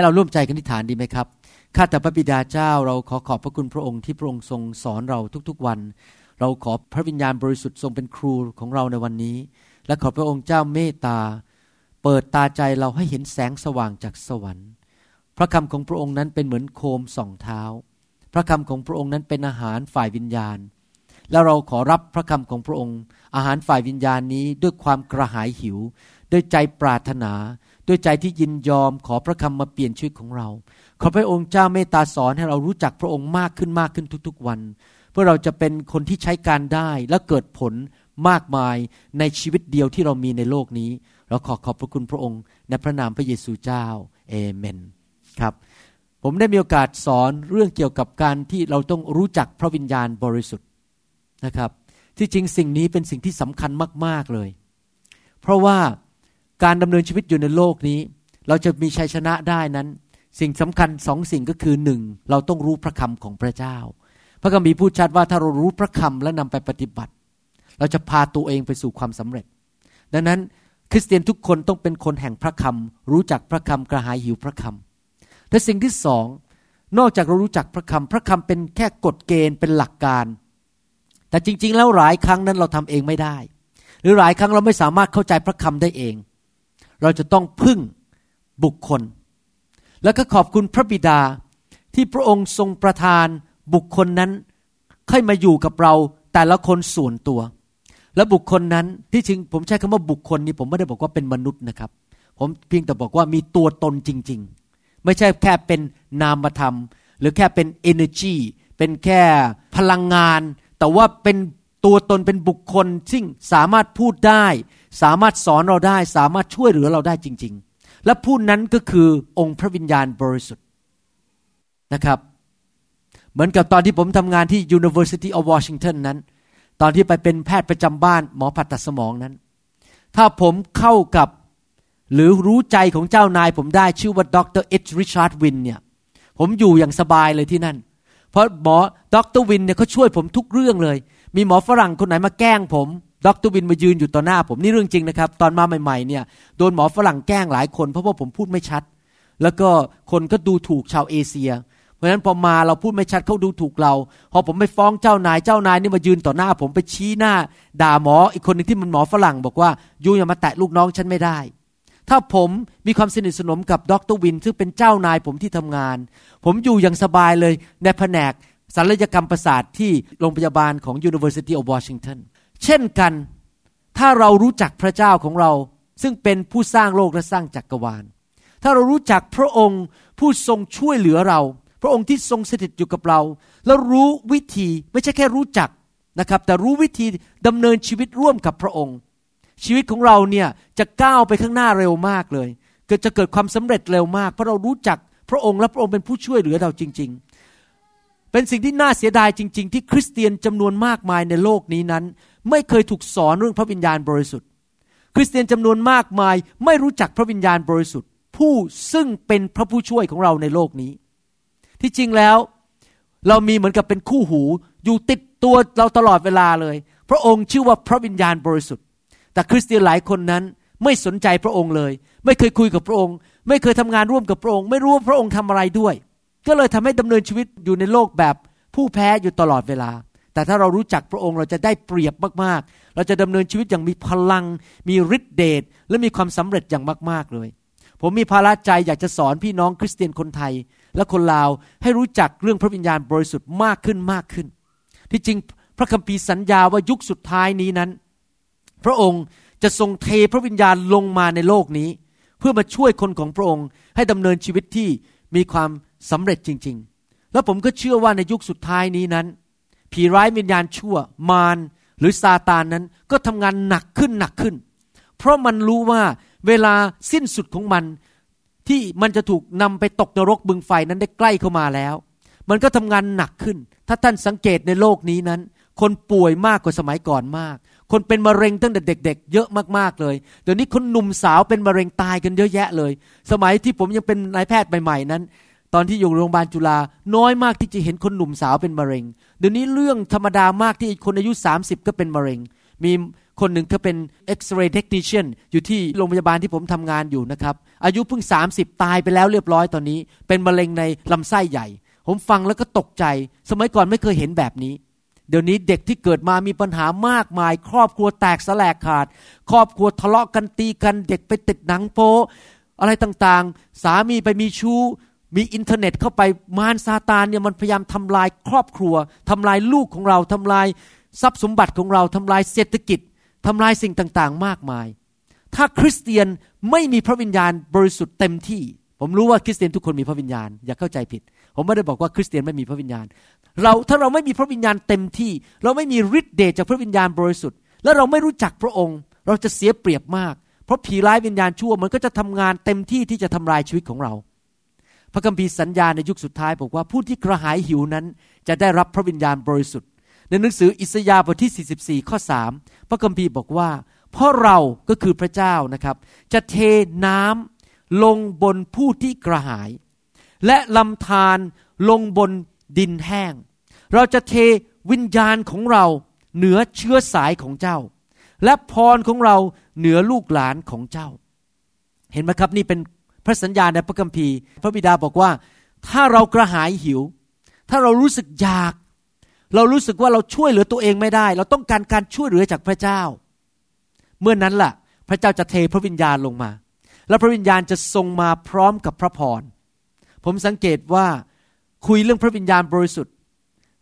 ให้เราร่วมใจกันอธิษฐานดีไหมครับ ข้าแต่พระบิดาเจ้าเราขอขอบพระคุณพระองค์ที่พระองค์ทรงสอนเราทุกๆวัน เราขอพระวิญญาณบริสุทธิ์ทรงเป็นครูของเราในวันนี้ และขอพระองค์เจ้าเมตตา เปิดตาใจเราให้เห็นแสงสว่างจากสวรรค์ พระคำของพระองค์นั้นเป็นเหมือนโคมส่องเท้า พระคำของพระองค์นั้นเป็นอาหารฝ่ายวิญญาณ แล้วเราขอรับพระคำของพระองค์ อาหารฝ่ายวิญญาณนี้ด้วยความกระหายหิว ด้วยใจปรารถนา ด้วยใจที่ยินยอมขอพระคำมาเปลี่ยนชีวิตของเรา ขอพระองค์เจ้าเมตตาสอนให้เรารู้จักพระองค์มากขึ้นมากขึ้นทุกๆวัน เพื่อเราจะเป็นคนที่ใช้การได้และเกิดผลมากมายในชีวิตเดียวที่เรามีในโลกนี้ เราขอขอบพระคุณพระองค์ในพระนามพระเยซูเจ้าเอเมนครับ ผมได้มีโอกาสสอนเรื่องเกี่ยวกับการที่เราต้องรู้จักพระวิญญาณบริสุทธิ์นะครับ ที่จริงสิ่งนี้เป็นสิ่งที่สำคัญมาก ๆเลย เพราะว่า การดำเนินชีวิตอยู่ในโลกนี้ เราจะมีชัยชนะได้นั้น สิ่งสำคัญสองสิ่งก็คือหนึ่งเราต้องรู้พระคำของพระเจ้า พระคัมภีร์พูดชัดว่าถ้าเรารู้พระคำและนำไปปฏิบัติ เราจะพาตัวเองไปสู่ความสำเร็จ ดังนั้นคริสเตียนทุกคนต้องเป็นคนแห่งพระคำรู้จักพระคำกระหายหิวพระคำและสิ่งที่สองนอกจากเรารู้จักพระคำพระคำเป็นแค่กฎเกณฑ์เป็นหลักการ แต่จริง ๆ แล้วหลายครั้งนั้นเราทำเองไม่ได้ หรือหลายครั้งเราไม่สามารถเข้าใจพระคำได้เอง เราจะต้องพึ่งบุคคล แล้วก็ขอบคุณพระบิดาที่พระองค์ทรงประทานบุคคลนั้นค่อยมาอยู่กับเราแต่ละคนส่วนตัว และบุคคลนั้นที่จริงผมใช้คำว่าบุคคลนี้ผมไม่ได้บอกว่าเป็นมนุษย์นะครับ ผมเพียงแต่บอกว่ามีตัวตนจริง ๆ ไม่ใช่แค่เป็นนามธรรม หรือแค่เป็น energy เป็นแค่พลังงาน แต่ว่าเป็นตัวตนเป็นบุคคลซึ่งสามารถพูดได้ สามารถสอนเราได้ สามารถช่วยเหลือเราได้จริง ๆ และผู้นั้นก็คือองค์พระวิญญาณบริสุทธิ์นะครับ เหมือนกับตอนที่ผมทำงานที่ University of Washington นั้น ตอนที่ไปเป็นแพทย์ประจำบ้านหมอผ่าตัดสมองนั้น ถ้าผมเข้ากับหรือรู้ใจของเจ้านายผมได้ชื่อว่าดรเอชริชาร์ดวินเนี่ยผมอยู่อย่างสบายเลยที่นั่น เพราะหมอดรวินเนี่ยเขาช่วยผมทุกเรื่องเลย มีหมอฝรั่งคนไหนมาแกล้งผม ดรวินมายืนอยู่ต่อหน้าผมนี่เรื่องจริงนะครับ ตอนมาใหม่ๆเนี่ยโดนหมอฝรั่งแกล้งหลายคน เพราะว่าผมพูดไม่ชัด แล้วก็คนก็ดูถูกชาวเอเชีย เพราะฉะนั้นพอมาเราพูดไม่ชัดเขาดูถูกเรา พอผมไปฟ้องเจ้านายเจ้านายนี่มายืนต่อหน้า ผมไปชี้หน้า ด่าหมออีกคนหนึ่งที่มันหมอฝรั่ง บอกว่ายูอย่ามาแตะลูกน้องฉันไม่ได้ ถ้าผมมีความสนิทสนมกับดรวิน ซึ่งเป็นเจ้านายผมที่ทำงาน ผมอยู่อย่างสบายเลยในแผนกศัลยกรรมประสาทที่โรงพยาบาลของ University of Washington เช่นกัน ถ้าเรารู้จักพระเจ้าของเรา ซึ่งเป็นผู้สร้างโลกและสร้างจักกรวาล ถ้าเรารู้จักพระองค์ผู้ทรงช่วยเหลือเรา พระองค์ที่ทรงสถิตอยู่กับเรา แล้วรู้วิธีไม่ใช่แค่รู้จักนะครับ แต่รู้วิธีดำเนินชีวิตร่วมกับพระองค์ ชีวิตของเราเนี่ยจะก้าวไปข้างหน้าเร็วมากเลยเกิดจะเกิดความสำเร็จเร็วมาก เพราะเรารู้จักพระองค์และพระองค์เป็นผู้ช่วยเหลือเราจริง ๆ เป็นสิ่งที่น่าเสียดายจริง ๆ ที่คริสเตียนจำนวนมากมายในโลกนี้นั้น ไม่เคยถูกสอนเรื่องพระวิญญาณบริสุทธิ์ คริสเตียนจำนวนมากมายไม่รู้จักพระวิญญาณบริสุทธิ์ ผู้ซึ่งเป็นพระผู้ช่วยของเราในโลกนี้ ที่จริงแล้วเรามีเหมือนกับเป็นคู่หูอยู่ติดตัวเราตลอดเวลาเลย พระองค์ชื่อว่าพระวิญญาณบริสุทธิ์ แต่คริสเตียนหลายคนนั้นไม่สนใจพระองค์เลย ไม่เคยคุยกับพระองค์ ไม่เคยทำงานร่วมกับพระองค์ ไม่รู้ว่าพระองค์ทำอะไรด้วย ก็เลยทำให้ดำเนินชีวิตอยู่ในโลกแบบผู้แพ้อยู่ตลอดเวลา แต่ถ้าเรารู้จักพระองค์เราจะได้เปรียบมากๆ เราจะดำเนินชีวิตอย่างมีพลัง มีฤทธิเดชและมีความสำเร็จอย่างมากๆเลย ผมมีภาระใจอยากจะสอนพี่น้องคริสเตียนคนไทย และคนลาวให้รู้จักเรื่องพระวิญญาณบริสุทธิ์มากขึ้นมากขึ้น ที่จริงพระคัมภีร์สัญญาว่ายุคสุดท้ายนี้นั้น พระองค์จะทรงเทพระวิญญาณลงมาในโลกนี้ เพื่อมาช่วยคนของพระองค์ ให้ดำเนินชีวิตที่มีความสำเร็จจริง ๆ แล้วผมก็เชื่อว่าในยุคสุดท้ายนี้นั้น ผีร้ายวิญญาณชั่ว มารหรือซาตานนั้นก็ทำงานหนักขึ้นหนักขึ้น เพราะมันรู้ว่าเวลาสิ้นสุดของมันที่มันจะถูกนำไปตกนรกบึงไฟนั้นได้ใกล้เข้ามาแล้ว มันก็ทำงานหนักขึ้น ถ้าท่านสังเกตในโลกนี้นั้น คนป่วยมากกว่าสมัยก่อนมาก คนเป็นมะเร็งตั้งแต่เด็ก ๆ เยอะมากๆเลยเดี๋ยวนี้คนหนุ่มสาวเป็นมะเร็งตายกันเยอะแยะเลย สมัยที่ผมยังเป็นนายแพทย์ใหม่ๆนั้น ตอนที่อยู่โรงพยาบาลจุฬาน้อยมากที่จะเห็นคนหนุ่มสาวเป็นมะเร็ง เดี๋ยวนี้เรื่องธรรมดามากที่คนอายุ 30 ก็เป็นมะเร็ง มีคนหนึ่งเขาเป็น X-ray technician อยู่ที่โรงพยาบาลที่ผมทำงานอยู่นะครับ อายุเพิ่ง 30 ตายไปแล้วเรียบร้อยตอนนี้ เป็นมะเร็งในลำไส้ใหญ่ ผมฟังแล้วก็ตกใจ สมัยก่อนไม่เคยเห็นแบบนี้ เดี๋ยวนี้เด็กที่เกิดมามีปัญหามากมาย ครอบครัวแตกสลายขาด ครอบครัวทะเลาะกันตีกัน เด็กไปติดหนังโป๊อะไรต่างๆ สามีไปมีชู้ มีอินเทอร์เน็ตเข้าไปมารซาตานเนี่ยมันพยายามทำลายครอบครัวทำลายลูกของเราทำลายทรัพย์สมบัติของเราทำลายเศรษฐกิจทำลายสิ่งต่างๆ มากมาย ถ้าคริสเตียนไม่มีพระวิญญาณบริสุทธิ์เต็มที่ ผมรู้ว่าคริสเตียนทุกคนมีพระวิญญาณอย่าเข้าใจผิด ผมไม่ได้บอกว่าคริสเตียนไม่มีพระวิญญาณ เราถ้าเราไม่มีพระวิญญาณเต็มที่ เราไม่มีฤทธิ์เดชจากพระวิญญาณบริสุทธิ์ และเราไม่รู้จักพระองค์ เราจะเสียเปรียบมาก เพราะผีร้ายวิญญาณชั่วมันก็จะทำงานเต็มที่ที่จะทำลายชีวิตของเรา พระคัมภีร์สัญญาในยุคสุดท้ายบอกว่าผู้ที่กระหายหิวนั้น จะได้รับพระวิญญาณบริสุทธิ์ ในหนังสืออิสยาห์บทที่ 44 ข้อ 3 พระคัมภีร์บอกว่า เพราะเราก็คือพระเจ้านะครับ จะเทน้ำลงบนผู้ที่กระหาย และลำธารลงบนดินแห้ง เราจะเทวิญญาณของเราเหนือเชื้อสายของเจ้า และพรของเราเหนือลูกหลานของเจ้า เห็นไหมครับนี่เป็น พระสัญญาในพระคัมภีร์ พระบิดาบอกว่า ถ้าเรากระหายหิว ถ้าเรารู้สึกอยาก เรารู้สึกว่าเราช่วยเหลือตัวเองไม่ได้ เราต้องการการช่วยเหลือจากพระเจ้า เมื่อนนั้นล่ะ พระเจ้าจะเทพระวิญญาณลงมา และพระวิญญาณจะทรงมาพร้อมกับพระพรผมสังเกตว่าคุยเรื่องพระวิญญาณบริสุทธิ์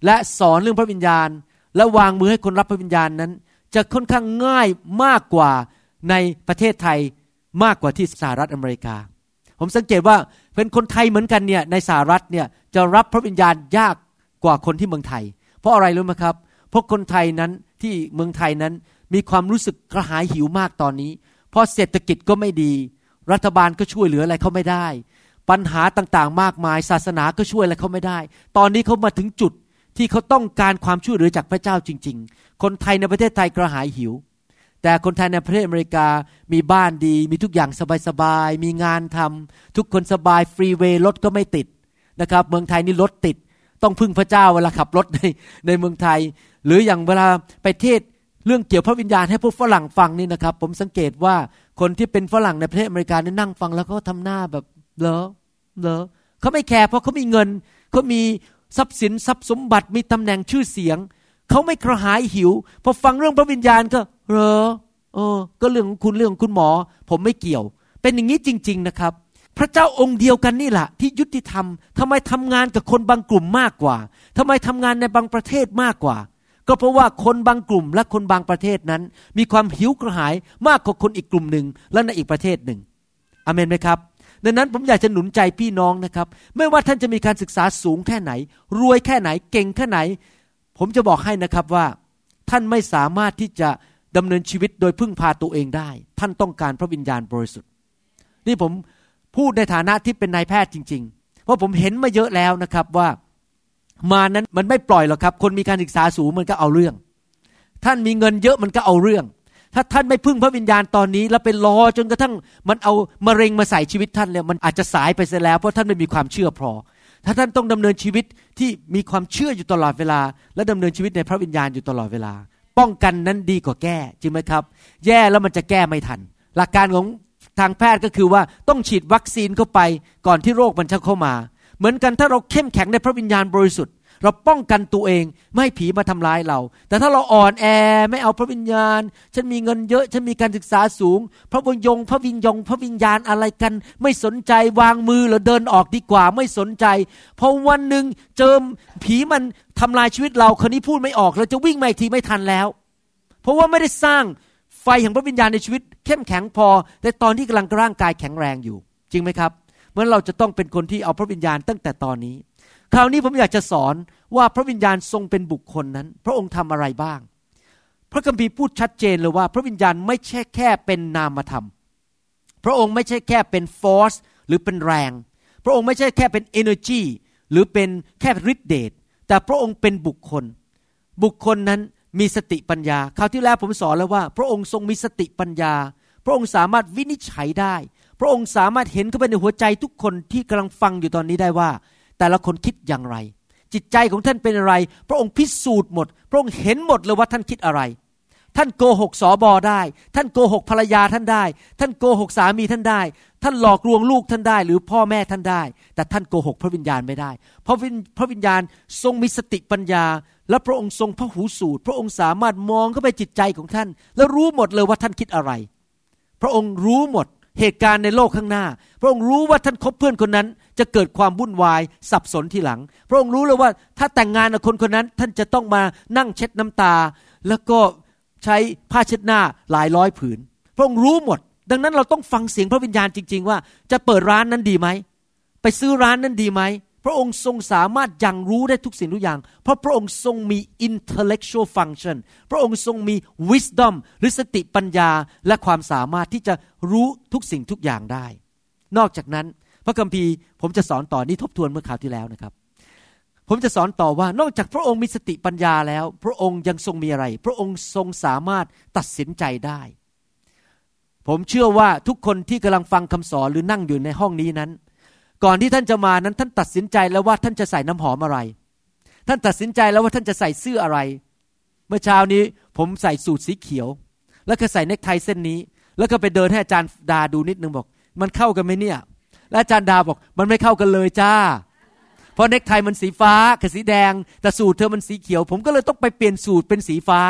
และสอนเรื่องพระวิญญาณ และวางมือให้คนรับพระวิญญาณนั้น จะค่อนข้างง่ายมากกว่าในประเทศไทยมากกว่าที่สหรัฐอเมริกา ผมสังเกตว่าเป็นคนไทยเหมือนกันเนี่ยในสหรัฐเนี่ยจะรับพระวิญญาณยากกว่าคนที่เมืองไทย เพราะอะไรรู้ไหมครับ เพราะคนไทยนั้นที่เมืองไทยนั้นมีความรู้สึกกระหายหิวมากตอนนี้ เพราะเศรษฐกิจก็ไม่ดี รัฐบาลก็ช่วยเหลืออะไรเขาไม่ได้ ปัญหาต่างๆ มากมาย ศาสนาก็ช่วยอะไรเขาไม่ได้ ตอนนี้เขามาถึงจุดที่เขาต้องการความช่วยเหลือจากพระเจ้าจริง ๆ คนไทยในประเทศไทยกระหายหิว แต่คนไทยในประเทศอเมริกามีบ้านดี มีทุกอย่างสบายๆ มีงานทำทุกคนสบายฟรีเวย์รถก็ไม่ติดนะครับ เมืองไทยนี่รถติด ต้องพึ่งพระเจ้าเวลาขับรถในในเมืองไทย หรืออย่างเวลาไปเทศเรื่องเกี่ยวพระวิญญาณให้พวกฝรั่งฟังนี่นะครับ ผมสังเกตว่าคนที่เป็นฝรั่งในประเทศอเมริกานี่นั่งฟังแล้วเขาทำหน้าแบบเหรอเหรอเขาไม่แคร์เพราะเขามีเงินเขามีทรัพย์สินทรัพย์สมบัติมีตำแหน่งชื่อเสียง เขาไม่กระหายหิว พอฟังเรื่องพระวิญญาณก็เหรอเออ ก็เรื่องของคุณเรื่องของคุณหมอ ผมไม่เกี่ยว เป็นอย่างนี้จริง ๆนะครับ พระเจ้าองค์เดียวกันนี่แหละที่ยุติธรรมทำไมทำงานกับคนบางกลุ่มมากกว่าทำไมทำงานในบางประเทศมากกว่า ก็เพราะว่าคนบางกลุ่มและคนบางประเทศนั้น มีความหิวกระหายมากกว่าคนอีกกลุ่มหนึ่งและในอีกประเทศหนึ่งอเมนไหมครับดังนั้นผมอยากจะหนุนใจพี่น้องนะครับ ไม่ว่าท่านจะมีการศึกษาสูงแค่ไหน รวยแค่ไหนเก่งแค่ไหน ผมจะบอกให้นะครับว่าท่านไม่สามารถที่จะดำเนินชีวิตโดยพึ่งพาตัวเองได้ ท่านต้องการพระวิญญาณบริสุทธิ์ นี่ผมพูดในฐานะที่เป็นนายแพทย์จริง ๆ เพราะผมเห็นมาเยอะแล้วนะครับว่ามานั้นมันไม่ปล่อยหรอกครับ คนมีการศึกษาสูงมันก็เอาเรื่อง ท่านมีเงินเยอะมันก็เอาเรื่อง ถ้าท่านไม่พึ่งพระวิญญาณตอนนี้ แล้วไปรอจนกระทั่งมันเอามะเร็งมาใส่ชีวิตท่านแล้วมันอาจจะสายไปเสียแล้วเพราะท่านไม่มีความเชื่อพอ ถ้าท่านต้องดำเนินชีวิตที่มีความเชื่ออยู่ตลอดเวลา และดำเนินชีวิตในพระวิญญาณอยู่ตลอดเวลา ป้องกันนั้นดีกว่าแก้จริงไหมครับ แย่แล้วมันจะแก้ไม่ทัน หลักการของทางแพทย์ก็คือว่าต้องฉีดวัคซีนเข้าไปก่อนที่โรคมันจะเข้ามา เหมือนกันถ้าเราเข้มแข็งในพระวิญญาณบริสุทธิ์ เราป้องกันตัวเองไม่ให้ผีมาทำร้ายเรา แต่ถ้าเราอ่อนแอไม่เอาพระวิญญาณ ฉันมีเงินเยอะ ฉันมีการศึกษาสูง พระวิญญงพระวิญญงพระวิญญาณอะไรกัน ไม่สนใจวางมือหรือเดินออกดีกว่าไม่สนใจ พอวันหนึ่งเจอผีมันทำลายชีวิตเราคนนี้พูดไม่ออก เราจะวิ่งมาอีกทีไม่ทันแล้ว เพราะว่าไม่ได้สร้างไฟแห่งพระวิญญาณในชีวิต เข้มแข็งพอแต่ตอนที่กำลังร่างกายแข็งแรงอยู่ จริงไหมครับเมื่อเราจะต้องเป็นคนที่เอาพระวิญญาณตั้งแต่ตอนนี้ คราวนี้ผมอยากจะสอนว่าพระวิญญาณทรงเป็นบุคคลนั้น พระองค์ทำอะไรบ้าง พระคัมภีร์พูดชัดเจนเลยว่า พระวิญญาณไม่ใช่แค่เป็นนามธรรม พระองค์ไม่ใช่แค่เป็นฟอร์สหรือเป็นแรง พระองค์ไม่ใช่แค่เป็น energy หรือเป็นแค่ฤทธิเดชแต่พระองค์เป็นบุคคล บุคคลนั้นมีสติปัญญา คราวที่แล้วผมสอนแล้วว่า พระองค์ทรงมีสติปัญญา พระองค์สามารถวินิจฉัยได้ พระองค์สามารถเห็นเข้าไปในหัวใจทุกคนที่กำลังฟังอยู่ตอนนี้ได้ว่า แต่ละคนคิดอย่างไร จิตใจของท่านเป็นอะไร พระองค์พิสูจน์หมด พระองค์เห็นหมดเลยว่าท่านคิดอะไร ท่านโกหกสอบอได้ ท่านโกหกภรรยาท่านได้ ท่านโกหกสามีท่านได้ ท่านหลอกลวงลูกท่านได้ หรือพ่อแม่ท่านได้ แต่ท่านโกหกพระวิญญาณไม่ได้ เพราะพระวิญญาณทรงมีสติปัญญา และพระองค์ทรงพระหูสูตร พระองค์สามารถมองเข้าไปจิตใจของท่าน แล้วรู้หมดเลยว่าท่านคิดอะไร พระองค์รู้หมดเหตุการณ์ในโลกข้างหน้า พระองค์รู้ว่าท่านคบเพื่อนคนนั้น จะเกิดความวุ่นวายสับสนทีหลัง พระองค์รู้เลยว่าถ้าแต่งงานกับคนคนนั้นท่านจะต้องมานั่งเช็ดน้ำตา แล้วก็ใช้ผ้าเช็ดหน้าหลายร้อยผืน พระองค์รู้หมด ดังนั้นเราต้องฟังเสียงพระวิญญาณจริง ๆ ว่าจะเปิดร้านนั้นดีไหมไปซื้อร้านนั้นดีไหมพระองค์ทรงสามารถยังรู้ได้ทุกสิ่งทุกอย่าง เพราะพระองค์ทรงมี intellectual function พระองค์ทรงมี wisdom หรือสติปัญญาและความสามารถที่จะรู้ทุกสิ่งทุกอย่างได้ นอกจากนั้น ระคัมภีร์ผมจะสอนต่อนี้ทบทวนเมื่อคราวที่แล้วนะครับ ผมจะสอนต่อว่านอกจากพระองค์มีสติปัญญาแล้ว พระองค์ยังทรงมีอะไร พระองค์ทรงสามารถตัดสินใจได้ ผมเชื่อว่าทุกคนที่กำลังฟังคำสอนหรือนั่งอยู่ในห้องนี้นั้น ก่อนที่ท่านจะมานั้นท่านตัดสินใจแล้วว่าท่านจะใส่น้ำหอมอะไร ท่านตัดสินใจแล้วว่าท่านจะใส่เสื้ออะไร เมื่อเช้านี้ผมใส่สูทสีเขียว แล้วก็ใส่เนคไทเส้นนี้ แล้วก็ไปเดินให้อาจารย์ดาดูนิดนึงบอก มันเข้ากันไหมเนี่ย และอาจารย์ดาบอกมันไม่เข้ากันเลยจ้า เพราะเนคไทมันสีฟ้ากับสีแดง แต่สูตรเธอมันสีเขียว ผมก็เลยต้องไปเปลี่ยนสูตรเป็นสีฟ้า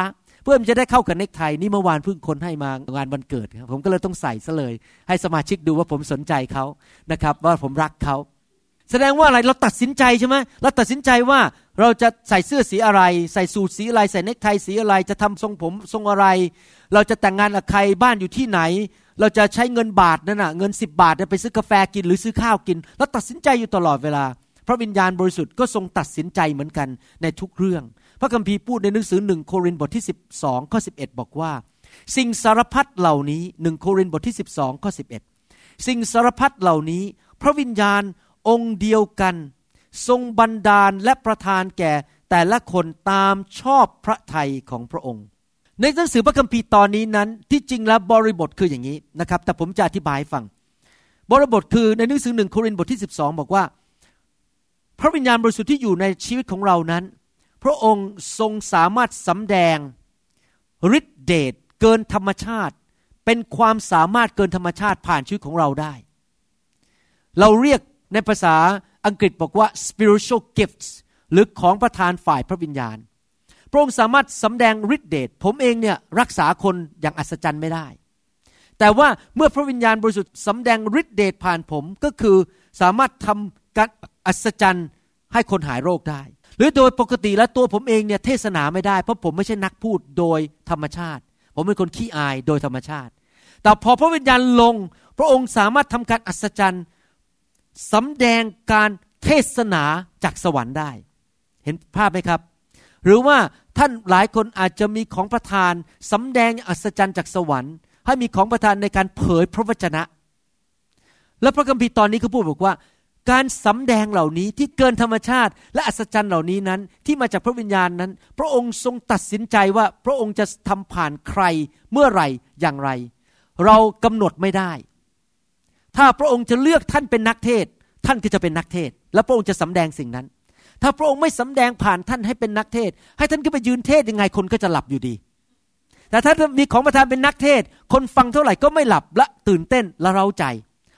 เพื่อมันจะได้เข้ากับเนคไทนี่เมื่อวานเพิ่งคนให้มางานวันเกิดครับผมก็เลยต้องใส่ซะเลย ให้สมาชิกดูว่าผมสนใจเขานะครับ ว่าผมรักเขาแสดงว่าอะไรเราตัดสินใจใช่ไหมเราตัดสินใจว่าเราจะใส่เสื้อสีอะไร ใส่สูทสีอะไร ใส่เนคไทสีอะไร จะทำทรงผมทรงอะไร เราจะแต่งงานกับใครบ้านอยู่ที่ไหน เราจะใช้เงินบาทนั่นน่ะเงินสิบบาทไปซื้อกาแฟกินหรือซื้อข้าวกินเราตัดสินใจอยู่ตลอดเวลา พระวิญญาณบริสุทธิ์ก็ทรงตัดสินใจเหมือนกันในทุกเรื่อง พระคัมภีร์พูดในหนังสือหนึ่งโครินธ์บทที่ 12ข้อ11 บอกว่า สิ่งสารพัดเหล่านี้หนึ่งโครินธ์บทที่ 12ข้อ11 สิ่งสารพัดเหล่านี้ พระวิญญาณองค์เดียวกัน ทรงบันดาลและประทานแก่แต่ละคนตามชอบพระทัยของพระองค์ ในหนังสือพระคัมภีร์ตอนนี้นั้นที่จริงแล้วบริบทคืออย่างนี้นะครับ แต่ผมจะอธิบายฟัง บริบทคือในหนังสือหนึ่งโครินธ์บทที่ 12 บอกว่า พระวิญญาณบริสุทธิ์ที่อยู่ในชีวิตของเรานั้น พระองค์ทรงสามารถสำแดงฤทธิเดชเกินธรรมชาติ เป็นความสามารถเกินธรรมชาติผ่านชีวิตของเราได้ เราเรียกในภาษาอังกฤษบอกว่า spiritual gifts หรือของประทานฝ่ายพระวิญญาณ พระองค์สามารถสำแดงฤทธิเดชผมเองเนี่ยรักษาคนอย่างอัศจรรย์ไม่ได้ แต่ว่าเมื่อพระวิญญาณบริสุทธิ์สำแดงฤทธิเดชผ่านผมก็คือสามารถทำการอัศจรรย์ให้คนหายโรคได้ หรือโดยปกติแล้วตัวผมเองเนี่ยเทศนาไม่ได้เพราะผมไม่ใช่นักพูดโดยธรรมชาติ ผมเป็นคนขี้อายโดยธรรมชาติ แต่พอพระวิญญาณลง พระองค์สามารถทำการอัศจรรย์สำแดงการเทศนาจากสวรรค์ได้ เห็นภาพไหมครับ หรือว่าท่านหลายคนอาจจะมีของประทานสำแดงอัศจรรย์จากสวรรค์ ให้มีของประทานในการเผยพระวจนะ และพระคัมภีร์ตอนนี้เขาพูดบอกว่า การสำแดงเหล่านี้ที่เกินธรรมชาติ และอัศจรรย์เหล่านี้นั้น ที่มาจากพระวิญญาณนั้น พระองค์ทรงตัดสินใจว่าพระองค์จะทำผ่านใครเมื่อไหร่อย่างไร เรากำหนดไม่ได้ ถ้าพระองค์จะเลือกท่านเป็นนักเทศ ท่านก็จะเป็นนักเทศ และพระองค์จะสำแดงสิ่งนั้น ถ้าพระองค์ไม่สำแดงผ่านท่านให้เป็นนักเทศ ให้ท่านก็ไปยืนเทศยังไงคนก็จะหลับอยู่ดี แต่ถ้ามีของประทานเป็นนักเทศ คนฟังเท่าไหร่ก็ไม่หลับและตื่นเต้นและเร้าใจ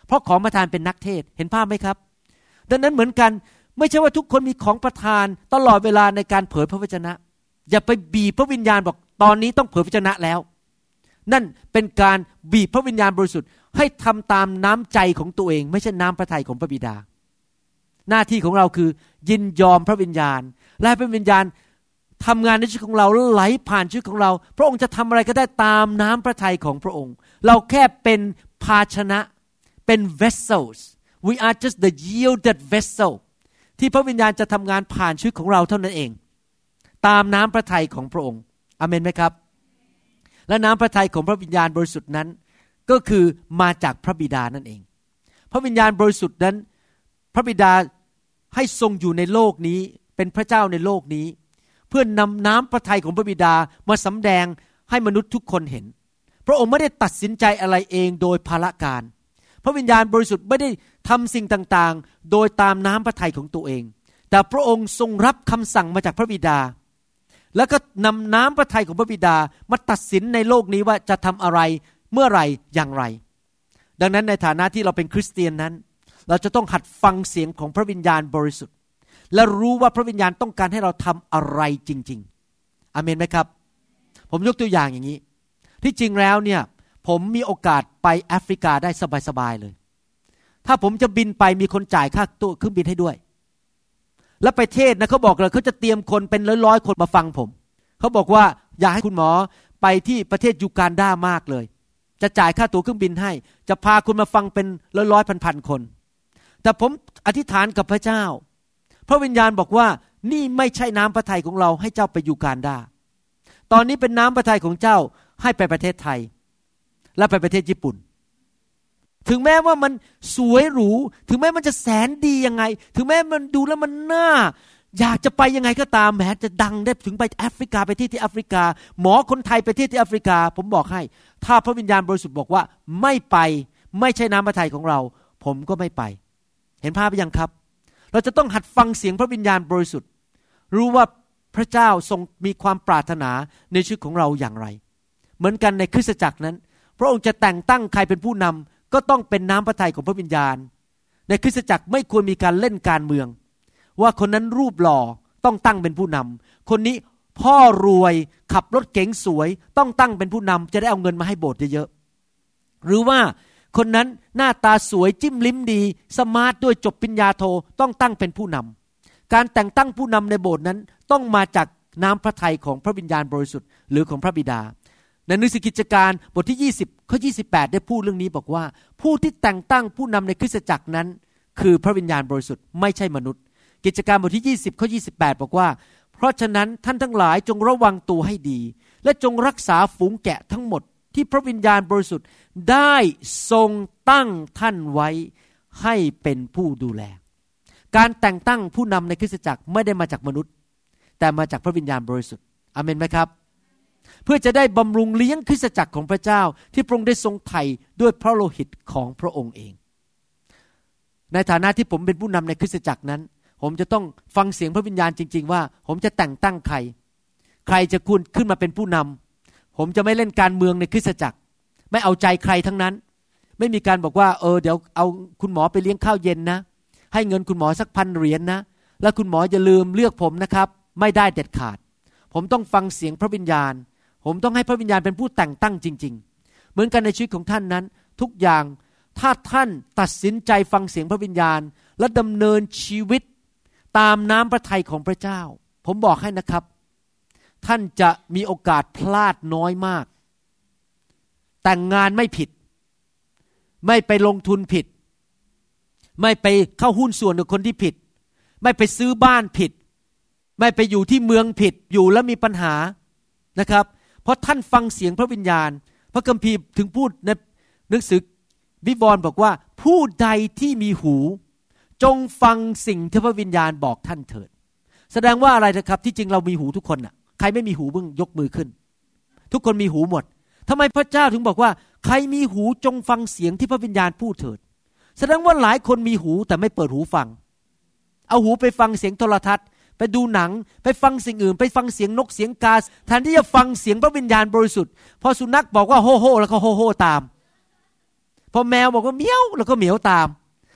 เพราะของประทานเป็นนักเทศเห็นภาพไหมครับ ดังนั้นเหมือนกันไม่ใช่ว่าทุกคนมีของประทานตลอดเวลาในการเผยพระวจนะ อย่าไปบีบพระวิญญาณบอกตอนนี้ต้องเผยพระวจนะแล้ว นั่นเป็นการบีบพระวิญญาณบริสุทธิ์ให้ทำตามน้ำใจของตัวเอง ไม่ใช่น้ำพระทัยของพระบิดา หน้าที่ของเราคือ ยินยอมพระวิญญาณ และพระวิญญาณทำงานในชีวิตของเราไหลผ่านชีวิตของเรา พระองค์จะทำอะไรก็ได้ตามน้ำพระทัยของพระองค์ เราแค่เป็นภาชนะเป็น vessels we are just the yielded vessel ที่พระวิญญาณจะทำงานผ่านชีวิตของเราเท่านั้นเอง ตามน้ำพระทัยของพระองค์อเมนไหมครับ และน้ำพระทัยของพระวิญญาณบริสุทธิ์นั้น ก็คือมาจากพระบิดานั่นเอง พระวิญญาณบริสุทธิ์นั้น พระบิดา ให้ทรงอยู่ในโลกนี้ เป็นพระเจ้าในโลกนี้ เพื่อนนำน้ำพระทัยของพระบิดามาสำแดงให้มนุษย์ทุกคนเห็น พระองค์ไม่ได้ตัดสินใจอะไรเองโดยภาระการ พระวิญญาณบริสุทธิ์ไม่ได้ทำสิ่งต่างๆ โดยตามน้ำพระทัยของตัวเอง แต่พระองค์ทรงรับคำสั่งมาจากพระบิดา แล้วก็นำน้ำพระทัยของพระบิดามาตัดสินในโลกนี้ว่าจะทำอะไรเมื่อไรอย่างไร ดังนั้นในฐานะที่เราเป็นคริสเตียนนั้น เราจะต้องหัดฟังเสียงของพระวิญญาณบริสุทธิ์ และรู้ว่าพระวิญญาณต้องการให้เราทำอะไรจริง ๆอเมนไหมครับ ผมยกตัวอย่างอย่างนี้ ที่จริงแล้วเนี่ยผมมีโอกาสไปแอฟริกาได้สบายๆเลย ถ้าผมจะบินไปมีคนจ่ายค่าตัวเครื่องบินให้ด้วย แล้วไปเทศนะเขาบอกเลยเขาจะเตรียมคนเป็นร้อยๆคนมาฟังผม เขาบอกว่าอยากให้คุณหมอไปที่ประเทศยูการดามากเลย จะจ่ายค่าตั๋วเครื่องบินให้ จะพาคุณมาฟังเป็นร้อยๆพันๆคน แต่ผมอธิษฐานกับพระเจ้า พระวิญญาณบอกว่านี่ไม่ใช่น้ำพระทัยของเราให้เจ้าไปยูการดาตอนนี้เป็นน้ำพระทัยของเจ้าให้ไปประเทศไทย และไปประเทศญี่ปุ่น ถึงแม้ว่ามันสวยหรู ถึงแม้มันจะแสนดียังไง ถึงแม้มันดูแล้วมันน่าอยากจะไปยังไงก็ตามแม้จะดังได้ถึงไปแอฟริกาไปที่ที่แอฟริกา หมอคนไทยไปที่ที่แอฟริกา ผมบอกให้ ถ้าพระวิญญาณบริสุทธิ์บอกว่าไม่ไปไม่ใช่น้ำพระทัยของเรา ผมก็ไม่ไป เห็นภาพไปยังครับ เราจะต้องหัดฟังเสียงพระวิญญาณบริสุทธิ์ รู้ว่าพระเจ้าทรงมีความปรารถนาในชีวิตของเราอย่างไร เหมือนกันในคริสตจักรนั้น พระองค์จะแต่งตั้งใครเป็นผู้นำก็ต้องเป็นน้ำพระทัยของพระวิญญาณ ในคริสตจักรไม่ควรมีการเล่นการเมือง ว่าคนนั้นรูปหล่อต้องตั้งเป็นผู้นำคนนี้พ่อรวยขับรถเก๋งสวย ต้องตั้งเป็นผู้นำจะได้เอาเงินมาให้โบสถ์เยอะๆหรือว่า คนนั้นหน้าตาสวยจิ้มลิ้มดี สมาร์ทด้วยจบปริญญาโทต้องตั้งเป็นผู้นำการแต่งตั้งผู้นำในโบสถ์นั้นต้องมาจากน้ำพระทัยของพระวิญญาณบริสุทธิ์หรือของพระบิดาในหนังสือกิจการบทที่ 20ข้อ28 ได้พูดเรื่องนี้บอกว่า ผู้ที่แต่งตั้งผู้นำในคริสตจักรนั้น คือพระวิญญาณบริสุทธิ์ไม่ใช่มนุษย์ กิจการบทที่ 20ข้อ28 บอกว่า เพราะฉะนั้นท่านทั้งหลายจงระวังตัวให้ดี และจงรักษาฝูงแกะทั้งหมด ที่พระวิญญาณบริสุทธิ์ได้ทรงตั้งท่านไว้ให้เป็นผู้ดูแล การแต่งตั้งผู้นำในคริสตจักรไม่ได้มาจากมนุษย์ แต่มาจากพระวิญญาณบริสุทธิ์อเมนไหมครับ เพื่อจะได้บำรุงเลี้ยงคริสตจักรของพระเจ้า ที่พระองค์ได้ทรงไถ่ด้วยพระโลหิตของพระองค์เอง ในฐานะที่ผมเป็นผู้นำในคริสตจักรนั้น ผมจะต้องฟังเสียงพระวิญญาณจริง ๆ ว่า ผมจะแต่งตั้งใคร ใครจะคุณขึ้นมาเป็นผู้นำ ผมจะไม่เล่นการเมืองในคริสตจักร ไม่เอาใจใครทั้งนั้น ไม่มีการบอกว่า เออเดี๋ยวเอาคุณหมอไปเลี้ยงข้าวเย็นนะ ให้เงินคุณหมอสักพันเหรียญนนะ แล้วคุณหมออย่าลืมเลือกผมนะครับ ไม่ได้เด็ดขาด ผมต้องฟังเสียงพระวิญญาณ ผมต้องให้พระวิญญาณเป็นผู้แต่งตั้งจริง ๆ เหมือนกันในชีวิตของท่านนั้น ทุกอย่างถ้าท่านตัดสินใจฟังเสียงพระวิญญาณ และดำเนินชีวิตตามน้ำพระทัยของพระเจ้า ผมบอกให้นะครับ ท่านจะมีโอกาสพลาดน้อยมาก แต่งงานไม่ผิด ไม่ไปลงทุนผิด ไม่ไปเข้าหุ้นส่วนกับคนที่ผิด ไม่ไปซื้อบ้านผิด ไม่ไปอยู่ที่เมืองผิดอยู่แล้วมีปัญหานะครับ เพราะท่านฟังเสียงพระวิญญาณ พระคัมภีร์ถึงพูดในหนังสือวิวรณ์บอกว่า ผู้ใดที่มีหู จงฟังสิ่งที่พระวิญญาณบอกท่านเถิด แสดงว่าอะไรนะครับที่จริงเรามีหูทุกคนน่ะ ใครไม่มีหูบึ้งยกมือขึ้น ทุกคนมีหูหมดทำไมพระเจ้าถึงบอกว่า ใครมีหูจงฟังเสียงที่พระวิญญาณพูดเถิด แสดงว่าหลายคนมีหูแต่ไม่เปิดหูฟัง เอาหูไปฟังเสียงโทรทัศน์ ไปดูหนัง ไปฟังสิ่งอื่น ไปฟังเสียงนกเสียงกาแทนที่จะฟังเสียงพระวิญญาณบริสุทธิ์พอสุนัขบอกว่าโฮโฮแล้วก็โฮโฮตาม พอแมวบอกว่าเมี้ยวแล้วก็เหมียวตาม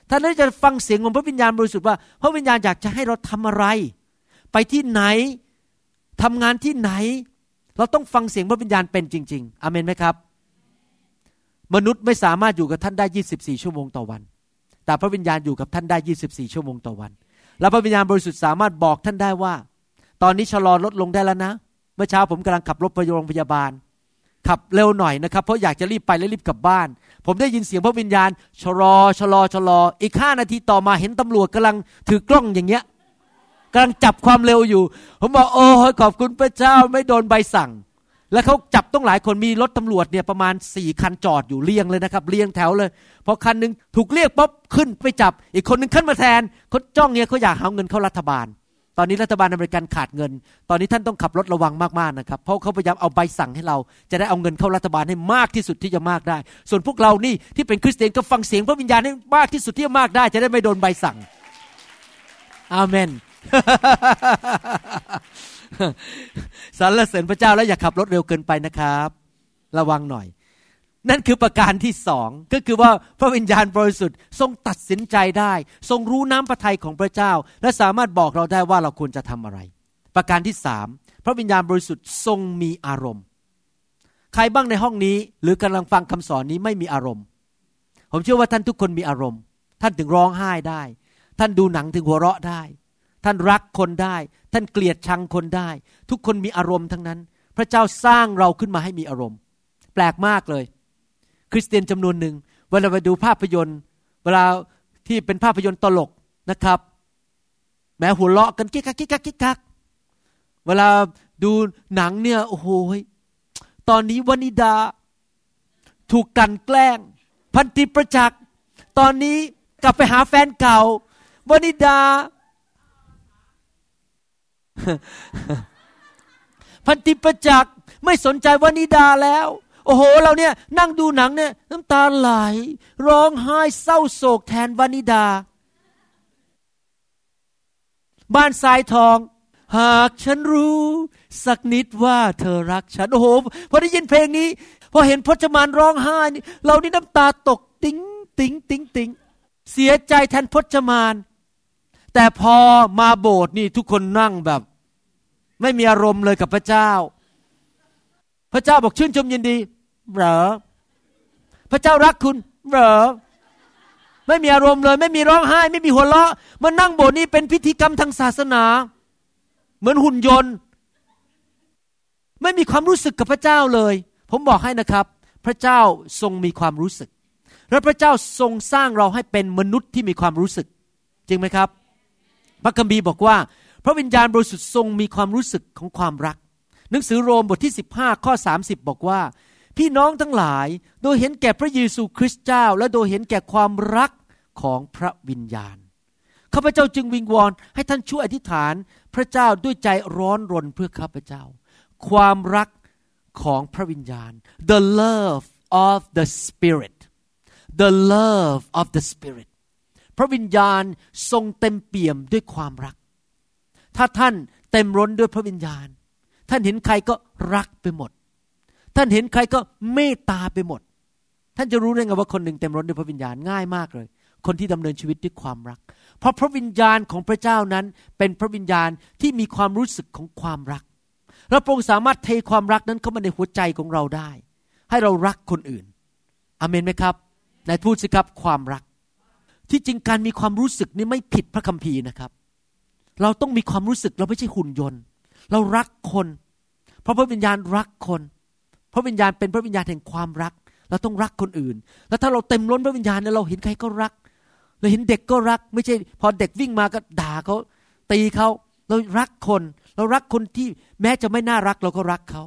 ท่านได้จะฟังเสียงของพระวิญญาณบริสุทธิ์ว่า พระวิญญาณอยากจะให้เราทำอะไร ไปที่ไหน ทำงานที่ไหน เราต้องฟังเสียงพระวิญญาณเป็นจริง ๆอเมนไหมครับ มนุษย์ไม่สามารถอยู่กับท่านได้ 24 ชั่วโมงต่อวัน แต่พระวิญญาณอยู่กับท่านได้ 24 ชั่วโมงต่อวัน และพระวิญญาณบริสุทธิ์สามารถบอกท่านได้ว่า ตอนนี้ชะลอลดลงได้แล้วนะ เมื่อเช้าผมกำลังขับรถไปโรงพยาบาล ขับเร็วหน่อยนะครับ เพราะอยากจะรีบไปและรีบกลับบ้าน ผมได้ยินเสียงพระวิญญาณชะลอชะลอชะลอ อีกห้านาทีต่อมาเห็นตำรวจกำลังถือกล้องอย่างเงี้ย กำลังจับความเร็วอยู่ ผมบอกโอ้ขอบคุณพระเจ้าไม่โดนใบสั่ง แล้วเขาจับต้องหลายคนมีรถตำรวจเนี่ยประมาณสี่คันจอดอยู่เรียงเลยนะครับเรียงแถวเลย พอคันหนึงถูกเรียกป๊บขึ้นไปจับ อีกคนหนึงขึ้นมาแทนเขาจ้องเนี่ยเขาอยากหาเงินเข้ารัฐบาล ตอนนี้รัฐบาลอเมริกันขาดเงิน ตอนนี้ท่านต้องขับรถระวังมากๆนะครับ เพราะเขาพยายามเอาใบสั่งให้เรา จะได้เอาเงินเข้ารัฐบาลให้มากที่สุดที่จะมากได้ ส่วนพวกเรานี่ที่เป็นคริสเตียนก็ฟังเสียงพระวิญญาณให้มากที่สุดที่จะมากได้ จะได้ไม่โดนใบสั่งอาเมน สรรเสริญพระเจ้าแล้วอย่าขับรถเร็วเกินไปนะครับ ระวังหน่อย นั่นคือประการที่สองก็คือว่าพระวิญญาณบริสุทธิ์ทรงตัดสินใจได้ ทรงรู้น้ำพระทัยของพระเจ้า และสามารถบอกเราได้ว่าเราควรจะทำอะไร ประการที่สามพระวิญญาณบริสุทธิ์ทรงมีอารมณ์ ใครบ้างในห้องนี้ หรือกำลังฟังคำสอนนี้ไม่มีอารมณ์ ผมเชื่อว่าท่านทุกคนมีอารมณ์ ท่านถึงร้องไห้ได้ ท่านดูหนังถึงหัวเราะได้ ท่านรักคนได้ ท่านเกลียดชังคนได้ ทุกคนมีอารมณ์ทั้งนั้น พระเจ้าสร้างเราขึ้นมาให้มีอารมณ์ แปลกมากเลย คริสเตียนจำนวนหนึ่งเวลาไปดูภาพยนตร์ เวลาที่เป็นภาพยนตร์ตลกนะครับ แม้หัวเราะกันกิ๊กกักกิ๊กกักกิ๊กกักเวลาดูหนังเนี่ยโอ้โหตอนนี้วนิดา ถูกกันแกล้ง พันติประจักษ์ ตอนนี้กลับไปหาแฟนเก่าวนิดา พันติประจักษ์ไม่สนใจวนิดาแล้ว โอ้โห เราเนี่ยนั่งดูหนังเนี่ยน้ำตาไหล ร้องไห้เศร้าโศกแทนวนิดา บ้านทรายทอง หากฉันรู้ สักนิดว่าเธอรักฉัน โอ้โหพอได้ยินเพลงนี้พอเห็นพจมานร้องไห้นี่เรานี่น้ำตาตก ติ้งติ้งติ้งติ้งเสียใจแทนพจมาน แต่พอมาโบสถ์นี่ทุกคนนั่งแบบ ไม่มีอารมณ์เลยกับพระเจ้า พระเจ้าบอกชื่นชมยินดีเหรอพระเจ้ารักคุณเหรอไม่มีอารมณ์เลย ไม่มีร้องไห้ ไม่มีหัวเราะมานั่งโบสถ์นี่เป็นพิธีกรรมทางศาสนา เหมือนหุ่นยนต์ ไม่มีความรู้สึกกับพระเจ้าเลย ผมบอกให้นะครับ พระเจ้าทรงมีความรู้สึก และพระเจ้าทรงสร้างเราให้เป็นมนุษย์ที่มีความรู้สึก จริงไหมครับ พระคัมภีร์บอกว่า พระวิญญาณบริสุทธิ์ทรงมีความรู้สึกของความรัก หนังสือโรมบทที่ 15 ข้อ 30 บอกว่า พี่น้องทั้งหลายโดยเห็นแก่พระเยซูคริสต์เจ้า และโดยเห็นแก่ความรักของพระวิญญาณข้าพเจ้าจึงวิงวอนให้ท่านช่วยอธิษฐานพระเจ้าด้วยใจร้อนรนเพื่อข้าพเจ้า ความรักของพระวิญญาณ the love of the spirit the love of the spirit พระวิญญาณทรงเต็มเปี่ยมด้วยความรัก ถ้าท่านเต็มร้นด้วยพระวิญญาณ ท่านเห็นใครก็รักไปหมด ท่านเห็นใครก็เมตตาไปหมด ท่านจะรู้ได้ไงว่าคนหนึ่งเต็มร้นด้วยพระวิญญาณง่ายมากเลย คนที่ดำเนินชีวิตด้วยความรัก เพราะพระวิญญาณของพระเจ้านั้นเป็นพระวิญญาณที่มีความรู้สึกของความรักและพระองค์สามารถเทความรักนั้นเข้ามาในหัวใจของเราได้ ให้เรารักคนอื่นอเมนไหมครับนายพูดสิครับความรัก ที่จริงการมีความรู้สึกนี่ไม่ผิดพระคัมภีร์นะครับ เราต้องมีความรู้สึกเราไม่ใช่หุ่นยนต์ เรารักคน เพราะพระวิญญาณรักคน พระวิญญาณเป็นพระวิญญาณแห่งความรัก เราต้องรักคนอื่น แล้วถ้าเราเต็มล้นพระวิญญาณเนี่ยเราเห็นใครก็รัก เราเห็นเด็กก็รัก ไม่ใช่ พอเด็กวิ่งมาก็ด่าเขาตีเขาเรารักคน เรารักคนที่แม้จะไม่น่ารักเราก็รักเขา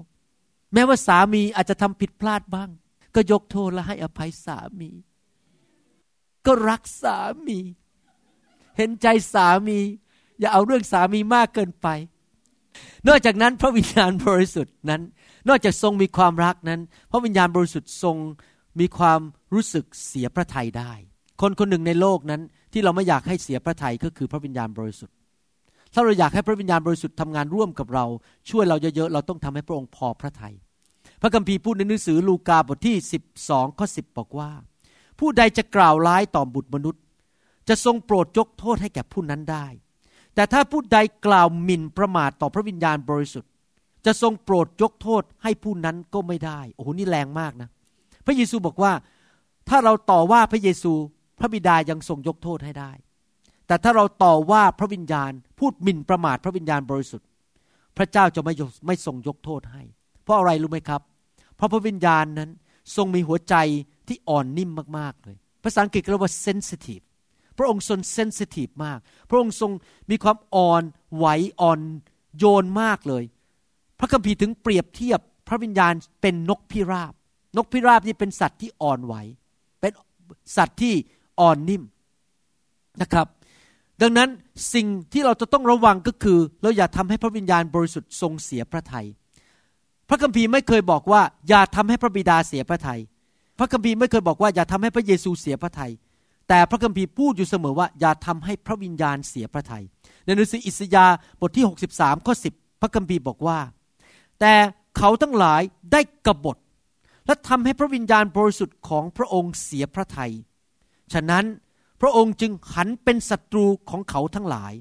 แม้ว่าสามีอาจจะทำผิดพลาดบ้าง ก็ยกโทษและให้อภัยสามี ก็รักสามี เห็นใจสามี อย่าเอาเรื่องสามีมากเกินไป นอกจากนั้นพระวิญญาณบริสุทธิ์นั้น นอกจากทรงมีความรักนั้น พระวิญญาณบริสุทธิ์ทรงมีความรู้สึกเสียพระทัยได้ คนคนหนึ่งในโลกนั้น ที่เราไม่อยากให้เสียพระทัยก็คือพระวิญญาณบริสุทธิ์ ถ้าเราอยากให้พระวิญญาณบริสุทธิ์ทำงานร่วมกับเรา ช่วยเราเยอะๆเราต้องทำให้พระองค์พอพระทยัยพระคัมภีร์พูดในหนังสือลูกาบทที่ 12 ข้อ 10 บอกว่า ผู้ใดจะกล่าวร้ายต่อบุตรมนุษย์ จะทรงโปรดยกโทษให้แก่ผู้นั้นได้ แต่ถ้าผู้ใดกล่าวหมิ่นประมาทต่อพระวิญญาณบริสุทธิ์ จะทรงโปรดยกโทษให้ผู้นั้นก็ไม่ได้ โอ้โหนี่แรงมากนะ พระเยซูบอกว่าถ้าเราต่อว่าพระเยซูพระบิดายังทรงยกโทษให้ได้ แต่ถ้าเราต่อว่าพระวิญญาณพูดหมิ่นประมาทพระวิญญาณบริสุทธิ์ พระเจ้าจะไม่ไม่ทรงยกโทษให้ เพราะอะไรรู้ไหมครับ เพราะพระวิญญาณนั้นทรงมีหัวใจ ที่อ่อนนิ่มมากๆเลย ภาษาอังกฤษเรียกว่า sensitive พระองค์ทรงเซนซิทีฟมาก พระองค์ทรงมีความอ่อนไหวอ่อนโยนมากเลย พระคัมภีร์ถึงเปรียบเทียบพระวิญญาณเป็นนกพิราบ นกพิราบนี่เป็นสัตว์ที่อ่อนไหว เป็นสัตว์ที่อ่อนนิ่มนะครับ ดังนั้นสิ่งที่เราจะต้องระวังก็คือ เราอย่าทำให้พระวิญญาณบริสุทธิ์ทรงเสียพระทยัยพระคัมภีร์ไม่เคยบอกว่า อย่าทำให้พระบิดาเสียพระทยัย พระคัมภีร์ไม่เคยบอกว่าอย่าทำให้พระเยซูเสียพระทยัยแต่พระคัมภีร์พูดอยู่เสมอว่าอย่าทำให้พระวิญญาณเสียพระทยัยในหนังสืออิสยาห์บทที่ 63ข้อ10 พระคัมภีร์บอกว่า แต่เขาทั้งหลายได้กบฏ และทำให้พระวิญญาณบริสุทธิ์ของพระองค์เสียพระทยัยฉะนั้นพระองค์จึงหันเป็นศัตรูของเขาทั้งหลาย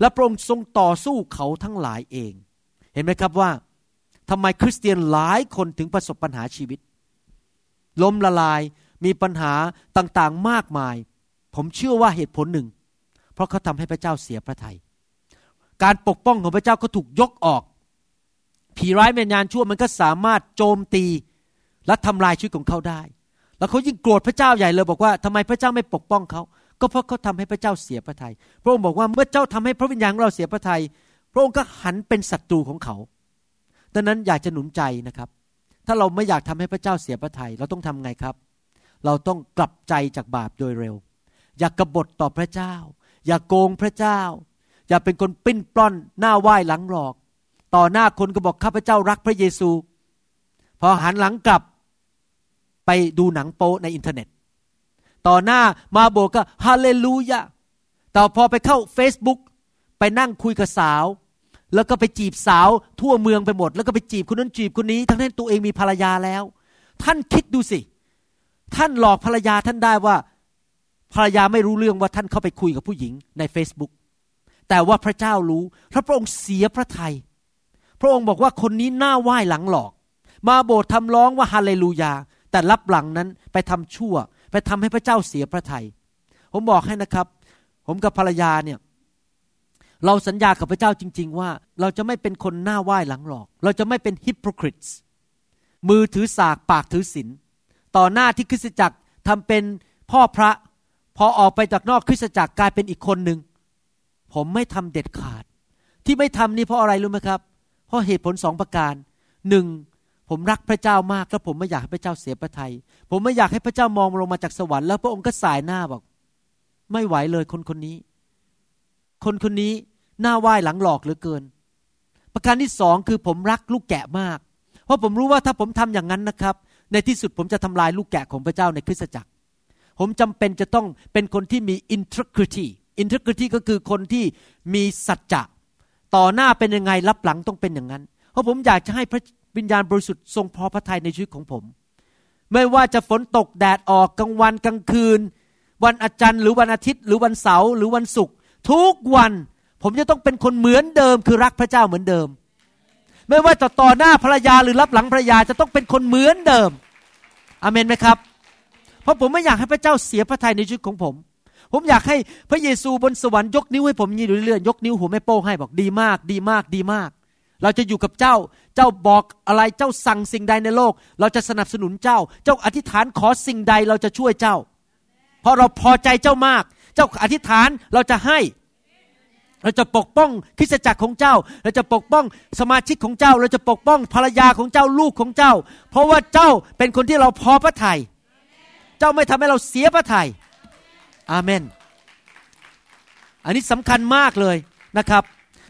และพระองค์ทรงต่อสู้เขาทั้งหลายเอง เห็นไหมครับว่าทำไมคริสเตียนหลายคนถึงประสบปัญหาชีวิต ล้มละลาย มีปัญหาต่างๆมากมาย ผมเชื่อว่าเหตุผลหนึ่ง เพราะเขาทำให้พระเจ้าเสียพระทยัยการปกป้องของพระเจ้าก็ถูกยกออก ผีร้ายแมญานชั่วมันก็สามารถโจมตีและทำลายชีวิตของเขาได้ แล้วเขายิ่งโกรธพระเจ้าใหญ่เลยบอกว่าทำไมพระเจ้าไม่ปกป้องเขาก็เพราะเขาทำให้พระเจ้าเสียพระทยัย พระองค์บอกว่าเมื่อเจ้าทำให้พระวิญญาณของเราเสียพระทยัย พระองค์ก็หันเป็นศัตรูของเขา ดังนั้นอยากจะหนุนใจนะครับ ถ้าเราไม่อยากทำให้พระเจ้าเสียพระทยัยเราต้องทำไงครับ เราต้องกลับใจจากบาปโดยเร็ว อย่ากกบฏต่อพระเจ้า อย่ากโกงพระเจ้า อย่าเป็นคนปิ้นปล้อนหน้าไหว้หลังหลอก ต่อหน้าคนก็บอกข้าพเจ้ารักพระเยซู พอหันหลังกลับไปดูหนังโป๊ในอินเทอร์เน็ต ต่อหน้ามาโบก็ฮาเลลูยาแต่พอไปเข้า Facebook ไปนั่งคุยกับสาว แล้วก็ไปจีบสาวทั่วเมืองไปหมด แล้วก็ไปจีบคนนั้นจีบคนนี้ ทั้งที่ตัวเองมีภรรยาแล้ว ท่านคิดดูสิ ท่านหลอกภรรยาท่านได้ว่าภรรยาไม่รู้เรื่องว่าท่านเข้าไปคุยกับผู้หญิงใน Facebook แต่ว่าพระเจ้ารู้พระพระองค์เสียพระทยัยพระองค์บอกว่าคนนี้หน้าไหว้หลังหลอก มาโบสถ์ทำร้องว่าฮาเลลูยา แต่รับหลังนั้นไปทำชั่ว ไปทำให้พระเจ้าเสียพระทยัยผมบอกให้นะครับ ผมกับภรรยาเนี่ย เราสัญญากับพระเจ้าจริง ๆ ว่า เราจะไม่เป็นคนหน้าไหว้หลังหลอก เราจะไม่เป็นฮิปโปคริตส์มือถือสากปากถือศีลต่อหน้าที่คริสตจักรทำเป็นพ่อพระ พอออกไปจากนอกคริสตจักรกลายเป็นอีกคนหนึ่งผมไม่ทำเด็ดขาด ที่ไม่ทำนี่เพราะอะไรรู้ไหมครับ เพราะเหตุผลสองประการหนึ่งผมรักพระเจ้ามากแล้วผมไม่อยากให้พระเจ้าเสียพระทยัยผมไม่อยากให้พระเจ้ามองลงมาจากสวรรค์แล้วพระองค์ก็สายหน้าบอก ไม่ไหวเลยคนคนนี้ คนคนนี้ หน้าไหว้หลังหลอกเหลือเกิน ประการที่สองคือผมรักลูกแกะมาก เพราะผมรู้ว่าถ้าผมทำอย่างนั้นนะครับ ในที่สุดผมจะทำลายลูกแกะของพระเจ้าในคริสตจักร ผมจำเป็นจะต้องเป็นคนที่มี integrity integrity ก็คือคนที่มีสัจจะต่อหน้าเป็นยังไงรับหลังต้องเป็นอย่างนั้น เพราะผมอยากจะให้พระวิญญาณบริสุทธิ์ทรงพอพระทัยในชีวิตของผม ไม่ว่าจะฝนตกแดดออกกลางวันกลางคืน วันอาจารย์หรือวันอาทิตย์ หรือวันเสาร์หรือวันศุกร์ทุกวัน ผมจะต้องเป็นคนเหมือนเดิมคือรักพระเจ้าเหมือนเดิม ไม่ว่าจะต่อหน้าภรรยาหรือรับหลังภรรยาจะต้องเป็นคนเหมือนเดิมอเมนไหมครับ เพราะผมไม่อยากให้พระเจ้าเสียพระทัยในชีวิตของผม ผมอยากให้พระเยซูบนสวรรค์ยกนิ้วให้ผมยี่เรื่อยๆยกนิ้วหัวแม่โป้งให้บอกดีมาก ดีมากดีมาก เราจะอยู่กับเจ้าเจ้าบอกอะไรเจ้าสั่งสิ่งใดในโลก เราจะสนับสนุนเจ้า เจ้าอธิษฐานขอสิ่งใดเราจะช่วยเจ้า เพราะเราพอใจเจ้ามาก เจ้าอธิษฐานเราจะให้ เราจะปกป้องคริสตจักรของเจ้า เราจะปกป้องสมาชิกของเจ้า เราจะปกป้องภรรยาของเจ้าลูกของเจ้า เพราะว่าเจ้าเป็นคนที่เราพอพระทยัยเจ้าไม่ทำให้เราเสียพระทยัยอาเมน อันนี้สำคัญมากเลยนะครับ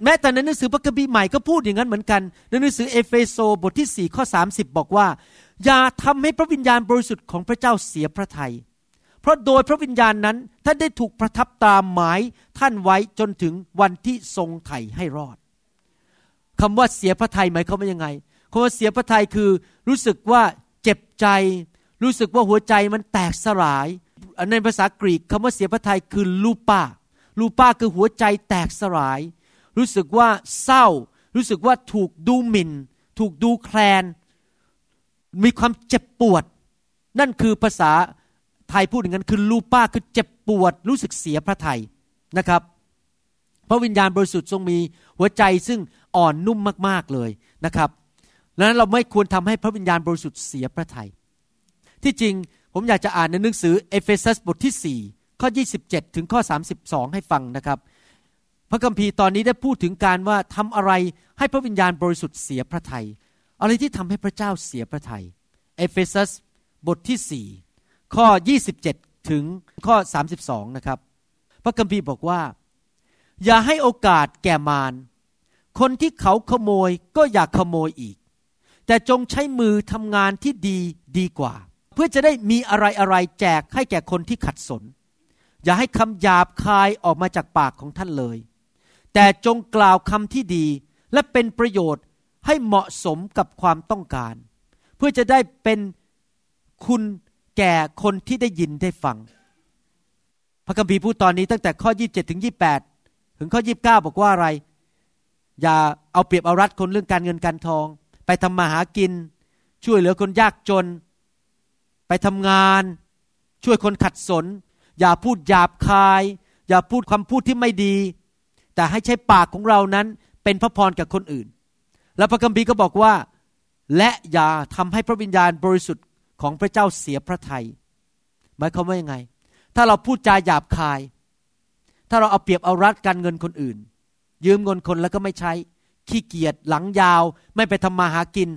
แม้แต่ในหนังสือพระคัมภีร์ใหม่ก็พูดอย่างนั้นเหมือนกัน ในหนังสือเอเฟโซบทที่4ข้อ30 บอกว่า อย่าทำให้พระวิญญาณบริสุทธิ์ของพระเจ้าเสียพระทยัย เพราะโดยพระวิญญาณนั้นท่านได้ถูกประทับตามหมายท่านไว้จนถึงวันที่ทรงไถ่ให้รอดคำว่าเสียพระทัยหมายความว่ายังไงคำว่าเสียพระทัยคือรู้สึกว่าเจ็บใจ รู้สึกว่าหัวใจมันแตกสลาย ในภาษากรีกคำว่าเสียพระทัยคือลูปาลูปาคือหัวใจแตกสลาย รู้สึกว่าเศร้า รู้สึกว่าถูกดูหมิน่น ถูกดูแคลน มีความเจ็บปวด นั่นคือภาษา ทยพูดอย่างนั้นคือลูป้าคือเจ็บปวดรู้สึกเสียพระไทยนะครับพระวิญญาณบริสุทธิ์ทรงมีหัวใจซึ่งอ่อนนุ่มมากๆเลยนะครับดังนั้นเราไม่ควรทำให้พระวิญญาณบริสุทธิ์เสียพระทัยที่จริงผมอยากจะอ่านในหนังสือเอเฟซัสบทที่ 4 ข้อ 27 ถึงข้อ 32 ให้ฟังนะครับ พระคัมภีร์ตอนนี้ได้พูดถึงการว่าทำอะไรให้พระวิญญาณบริสุทธิ์เสียพระทัยอะไรที่ทำให้พระเจ้าเสียพระทัยเอเฟซัสบทที่4 ข้อ 27 ถึงข้อ 32 นะครับ พระคัมภีร์บอกว่า อย่าให้โอกาสแก่มาร คนที่เขาขโมยก็อย่าขโมยอีก แต่จงใช้มือทำงานที่ดีดีกว่า เพื่อจะได้มีอะไรอะไรแจกให้แก่คนที่ขัดสน อย่าให้คำหยาบคายออกมาจากปากของท่านเลย แต่จงกล่าวคำที่ดีและเป็นประโยชน์ให้เหมาะสมกับความต้องการ เพื่อจะได้เป็นคุณ แก่คนที่ได้ยินได้ฟัง พระคัมภีร์พูดตอนนี้ตั้งแต่ข้อ 27 ถึง 28 ถึงข้อ 29 บอกว่าอะไร อย่าเอาเปรียบเอารัดคนเรื่องการเงินการทอง ไปทำมาหากิน ช่วยเหลือคนยากจน ไปทำงาน ช่วยคนขัดสน อย่าพูดหยาบคาย อย่าพูดคำพูดที่ไม่ดี แต่ให้ใช้ปากของเรานั้นเป็นพระพรกับคนอื่น แล้วพระคัมภีร์ก็บอกว่าและอย่าทำให้พระวิญญาณบริสุทธิ์ ของพระเจ้าเสียพระทยัยหมายความว่ายังไง ถ้าเราพูดจาหยาบคาย ถ้าเราเอาเปรียบเอารัดการเงินคนอื่น ยืมเงินคนแล้วก็ไม่ใช้ ขี้เกียจหลังยาว ไม่ไปทำมาหากิน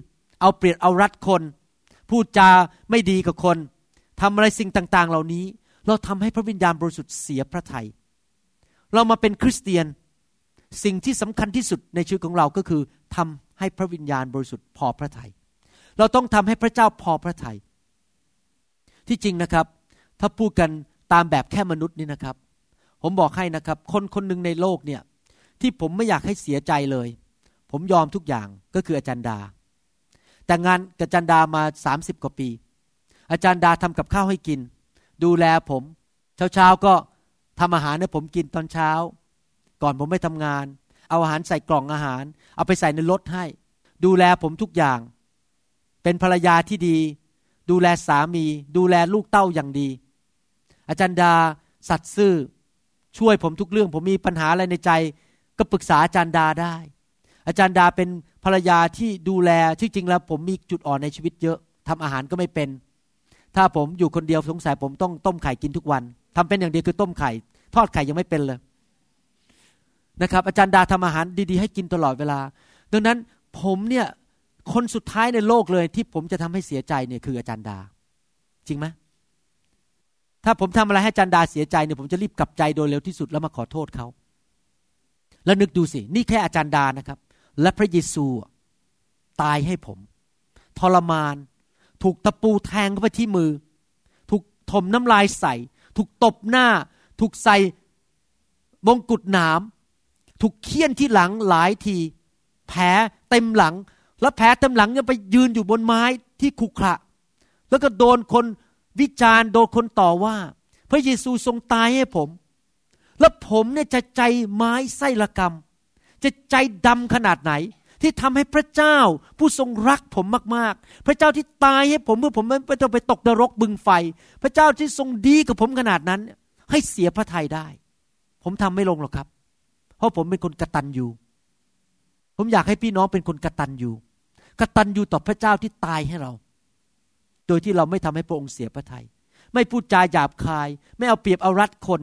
เอาเปรียบเอารัดคน พูดจาไม่ดีกับคนทำอะไรสิ่งต่าง ๆ เหล่านี้ เราทำให้พระวิญญาณบริสุทธิ์เสียพระทยัยเรามาเป็นคริสเตียนสิ่งที่สำคัญที่สุดในชีวิตของเราก็คือทำให้พระวิญญาณบริสุทธิ์พอพระทยัยเราต้องทำให้พระเจ้าพอพระทยัย ที่จริงนะครับ ถ้าพูดกันตามแบบแค่มนุษย์นี่นะครับ ผมบอกให้นะครับ คนคนหนึ่งในโลกเนี่ย ที่ผมไม่อยากให้เสียใจเลย ผมยอมทุกอย่างก็คืออาจารย์ดา แต่งานกับอาจารย์ดามาสามสิบกว่าปี อาจารย์ดาทำกับข้าวให้กิน ดูแลผมเช้าๆก็ทำอาหารให้ผมกินตอนเช้า ก่อนผมไม่ทำงาน เอาอาหารใส่กล่องอาหาร เอาไปใส่ในรถให้ ดูแลผมทุกอย่าง เป็นภรรยาที่ดี ดูแลสามี ดูแลลูกเต้าอย่างดี อาจารย์ดาสัตซ์ซื่อช่วยผมทุกเรื่อง ผมมีปัญหาอะไรในใจ ก็ปรึกษาอาจารย์ดาได้ อาจารย์ดาเป็นภรรยาที่ดูแลที่จริงแล้ว ผมมีจุดอ่อนในชีวิตเยอะทำอาหารก็ไม่เป็น ถ้าผมอยู่คนเดียวสงสัยผมต้องต้มไข่กินทุกวันทำเป็นอย่างเดียวคือต้มไข่ ทอดไข่ยังไม่เป็นเลยนะครับ อาจารย์ดาทำอาหารดีๆให้กินตลอดเวลา ดังนั้นผมเนี่ย คนสุดท้ายในโลกเลยที่ผมจะทำให้เสียใจเนี่ยคืออาจารย์ดา จริงไหมถ้าผมทำอะไรให้อาจารย์ดาเสียใจเนี่ยผมจะรีบกลับใจโดยเร็วที่สุดแล้วมาขอโทษเขา แล้วนึกดูสิ นี่แค่อาจารย์ดานะครับ และพระเยซูตายให้ผม ทรมาน ถูกตะปูแทงเข้าไปที่มือ ถูกถมน้ำลายใส่ ถูกตบหน้า ถูกใส่มงกุฎหนาม ถูกเคี่ยนที่หลังหลายที แผลเต็มหลัง แล้วแผลเต็มหลังยังไปยืนอยู่บนไม้ที่ขุขระ แล้วก็โดนคนวิจารณ์โดนคนต่อว่า พระเยซูทรงตายให้ผม แล้วผมเนี่ยจะใจไม้ไส้ละกรรม จะใจดำขนาดไหน ที่ทำให้พระเจ้าผู้ทรงรักผมมากๆ พระเจ้าที่ตายให้ผมเพื่อผมไม่ต้องไปตกนรกบึงไฟ พระเจ้าที่ทรงดีกับผมขนาดนั้น ให้เสียพระทัยได้ ผมทำไม่ลงหรอกครับ เพราะผมเป็นคนกระตันอยู่ ผมอยากให้พี่น้องเป็นคนกระตันอยู่ กตันอยู่ต่อพระเจ้าที่ตายให้เรา โดยที่เราไม่ทำให้พระองค์เสียพระทยัยไม่พูดจาหยาบคาย ไม่เอาเปรียบเอารัดคน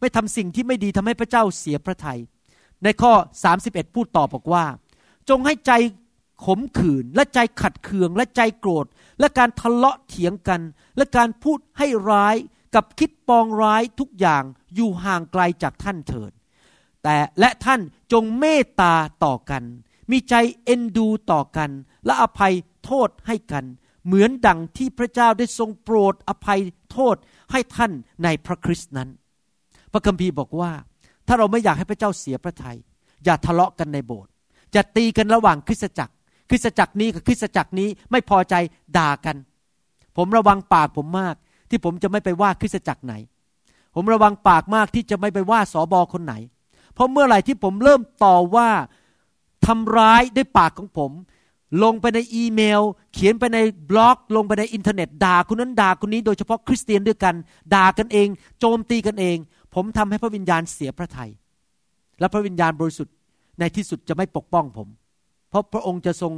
ไม่ทำสิ่งที่ไม่ดีทำให้พระเจ้าเสียพระทยัยในข้อ 31 พูดต่อบอกว่า จงให้ใจขมขื่นและใจขัดเคืองและใจโกรธ และการทะเลาะเถียงกัน และการพูดให้ร้ายกับคิดปองร้ายทุกอย่างอยู่ห่างไกลจากท่านเถิด แต่และท่านจงเมตตาต่อกัน มีใจเอ็นดูต่อกัน และอภัยโทษให้กัน เหมือนดังที่พระเจ้าได้ทรงโปรดอภัยโทษให้ท่านในพระคริสต์นั้น พระคัมภีร์บอกว่า ถ้าเราไม่อยากให้พระเจ้าเสียพระทยัยอย่าทะเลาะกันในโบสถ์อย่าตีกันระหว่างคริสตจักร คริสตจักรนี้กับคริสตจักรนี้ไม่พอใจด่ากัน ผมระวังปากผมมากที่ผมจะไม่ไปว่าคริสตจักรไหน ผมระวังปากมากที่จะไม่ไปว่าสอบอคนไหน เพราะเมื่อไหร่ที่ผมเริ่มต่อว่า ทำร้ายด้วยปากของผม ลงไปในอีเมล เขียนไปในบล็อกลงไปในอินเทอร์เน็ตด่าคนนั้นด่าคนนี้โดยเฉพาะคริสเตียนด้วยกันด่ากันเอง โจมตีกันเอง ผมทำให้พระวิญญาณเสียพระทยัยและพระวิญญาณบริสุทธิ์ในที่สุดจะไม่ปกป้องผม เพราะพระองค์จะทรง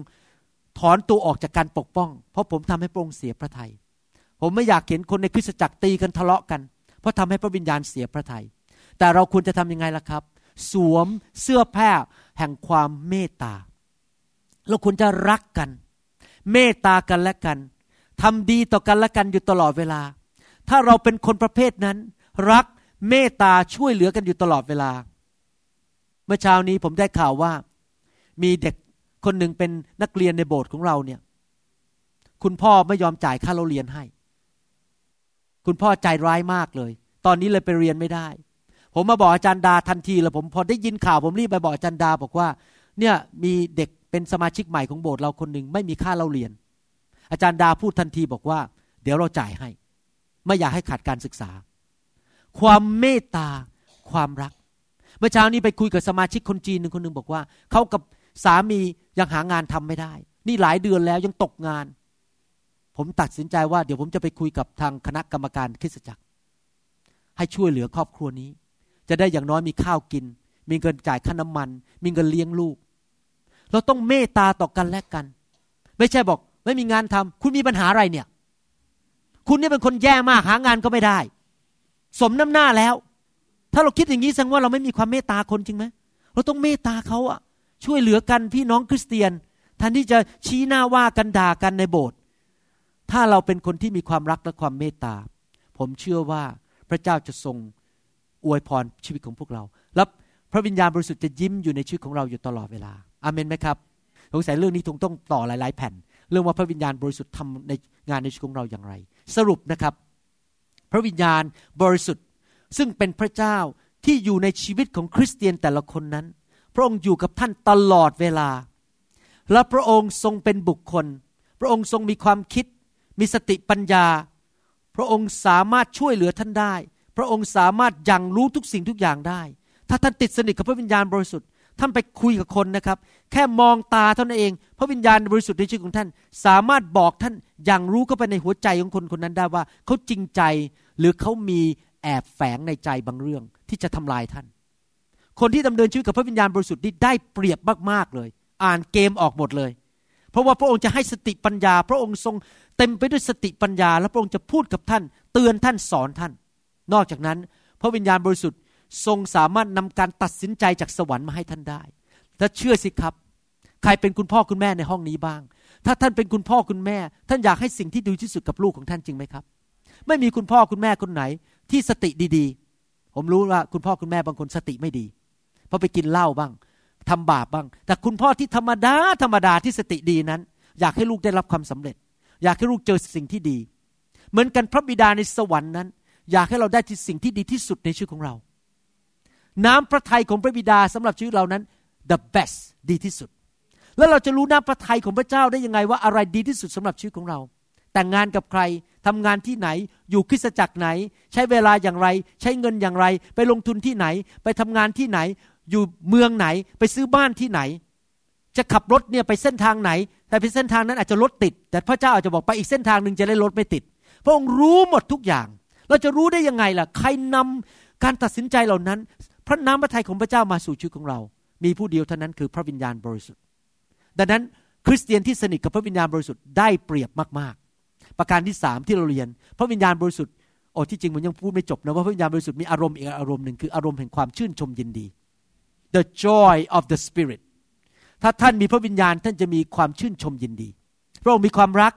ถอนตัวออกจากการปกป้อง เพราะผมทำให้พระองค์เสียพระทยัยผมไม่อยากเห็นคนในคริสตจักรตีกันทะเลาะกัน เพราะทำให้พระวิญญาณเสียพระทยัยแต่เราควรจะทำยังไงล่ะครับ สวมเสื้อผ้า แห่งความเมตตา เราควรจะรักกัน เมตตากันและกันทำดีต่อกันและกันอยู่ตลอดเวลา ถ้าเราเป็นคนประเภทนั้น รักเมตตาช่วยเหลือกันอยู่ตลอดเวลา เมื่อเช้านี้ผมได้ข่าวว่า มีเด็กคนหนึ่งเป็นนักเรียนในโบสถ์ของเราเนี่ย คุณพ่อไม่ยอมจ่ายค่าเราเรียนให้ คุณพ่อใจร้ายมากเลย ตอนนี้เลยไปเรียนไม่ได้ ผมมาบอกอาจารย์ดาทันทีแล้วผมพอได้ยินข่าวผมรีบไปบอกอาจารย์ดาบอกว่า เนี่ยมีเด็กเป็นสมาชิกใหม่ของโบสถ์เราคนหนึ่งไม่มีค่าเราเรียน อาจารย์ดาพูดทันทีบอกว่า เดี๋ยวเราจ่ายให้ ไม่อยากให้ขาดการศึกษา ความเมตตาความรัก เมื่อเช้านี้ไปคุยกับสมาชิกคนจีนหนึ่งคนหนึ่งบอกว่าเขากับสามียังหางานทำไม่ได้ นี่หลายเดือนแล้วยังตกงาน ผมตัดสินใจว่าเดี๋ยวผมจะไปคุยกับทางคณะกรรมการคริสตจักร ให้ช่วยเหลือครอบครัวนี้ จะได้อย่างน้อยมีข้าวกิน มีเงินจ่ายค่าน้ำมัน มีเงินเลี้ยงลูก เราต้องเมตตาต่อกันและกัน ไม่ใช่บอกไม่มีงานทำคุณมีปัญหาอะไรเนี่ย คุณนี่เป็นคนแย่มากหางานก็ไม่ได้ สมน้ำหน้าแล้ว ถ้าเราคิดอย่างนี้แสดงว่าเราไม่มีความเมตตาคนจริงไหมเราต้องเมตตาเขาอะช่วยเหลือกันพี่น้องคริสเตียนแทนที่จะชี้หน้าว่ากันด่ากันในโบสถ์ถ้าเราเป็นคนที่มีความรักและความเมตตา ผมเชื่อว่าพระเจ้าจะทรง อวยพรชีวิตของพวกเราและพระวิญญาณบริสุทธิ์จะยิ้มอยู่ในชีวิตของเราอยู่ตลอดเวลา อาเมนไหมครับสงสัยเรื่องนี้คงต้องต่อหลาย ๆ แผ่น เรื่องว่าพระวิญญาณบริสุทธิ์ทำในงานในชีวิตของเราอย่างไร สรุปนะครับ พระวิญญาณบริสุทธิ์ซึ่งเป็นพระเจ้าที่อยู่ในชีวิตของคริสเตียนแต่ละคนนั้น พระองค์อยู่กับท่านตลอดเวลา และพระองค์ทรงเป็นบุคคล พระองค์ทรงมีความคิด มีสติปัญญา พระองค์สามารถช่วยเหลือท่านได้ พระองค์สามารถยังรู้ทุกสิ่งทุกอย่างได้ ถ้าท่านติดสนิทกับพระวิญญาณบริสุทธิ์ ท่านไปคุยกับคนนะครับ แค่มองตาเท่านั้นเอง พระวิญญาณบริสุทธิ์ในชีวิตของท่าน สามารถบอกท่านอยังรู้เข้าไปในหัวใจของคนคนนั้นได้ว่าเขาจริงใจหรือเขามีแอบแฝงในใจบางเรื่องที่จะทำลายท่าน คนที่ดำเนินชีวิตกับพระวิญญาณบริสุทธิ์นี่ได้เปรียบมากๆเลย อ่านเกมออกหมดเลย เพราะว่าพระองค์จะให้สติปัญญา พระองค์ทรงเต็มไปด้วยสติปัญญา และพระองค์จะพูดกับท่าน เตือนท่านสอนท่าน นอกจากนั้น พระวิญญาณบริสุทธิ์ทรงสามารถนำการตัดสินใจจากสวรรค์มาให้ท่านได้ถ้าเชื่อสิครับ ใครเป็นคุณพ่อคุณแม่ในห้องนี้บ้าง ถ้าท่านเป็นคุณพ่อคุณแม่ ท่านอยากให้สิ่งที่ดีที่สุดกับลูกของท่านจริงไหมครับ ไม่มีคุณพ่อคุณแม่คนไหนที่สติดีๆ ผมรู้ว่าคุณพ่อคุณแม่บางคนสติไม่ดี เพราะไปกินเหล้าบ้างทำบาปบ้าง แต่คุณพ่อที่ธรรมดาธรรมดาที่สติดีนั้น อยากให้ลูกได้รับความสำเร็จ อยากให้ลูกเจอสิ่งที่ดี เหมือนกันพระบิดาในสวรรค์นั้น อยากให้เราได้ที่สิ่งที่ดีที่สุดในชีวิตของเรา น้ำพระทัยของพระบิดาสำหรับชีวิตเรานั้น the best ดีที่สุด แล้วเราจะรู้น้ำพระทัยของพระเจ้าได้ยังไงว่าอะไรดีที่สุดสำหรับชีวิตของเรา แต่งงานกับใครทำงานที่ไหน อยู่คริสตจักรไหน ใช้เวลาอย่างไร ใช้เงินอย่างไร ไปลงทุนที่ไหน ไปทำงานที่ไหน อยู่เมืองไหน ไปซื้อบ้านที่ไหน จะขับรถเนี่ยไปเส้นทางไหน แต่ไปเส้นทางนั้นอาจจะรถติด แต่พระเจ้าอาจจะบอกไปอีกเส้นทางหนึ่งจะได้รถไม่ติด พระองค์รู้หมดทุกอย่าง เราจะรู้ได้ยังไงล่ะ ใครนำการตัดสินใจเหล่านั้น พระน้ำพระทัยของพระเจ้ามาสู่ชีวิตของเรา มีผู้เดียวเท่านั้นคือพระวิญญาณบริสุทธิ์ ดังนั้นคริสเตียนที่สนิทกับพระวิญญาณบริสุทธิ์ได้เปรียบมากๆ ประการที่สามที่เราเรียน พระวิญญาณบริสุทธิ์โอ้ที่จริงมันยังพูดไม่จบนะว่าพระวิญญาณบริสุทธิ์มีอารมณ์อีกอารมณ์หนึ่งคืออารมณ์แห่งความชื่นชมยินดี the joy of the spirit ถ้าท่านมีพระวิญญาณท่านจะมีความชื่นชมยินดี พระองค์มีความรัก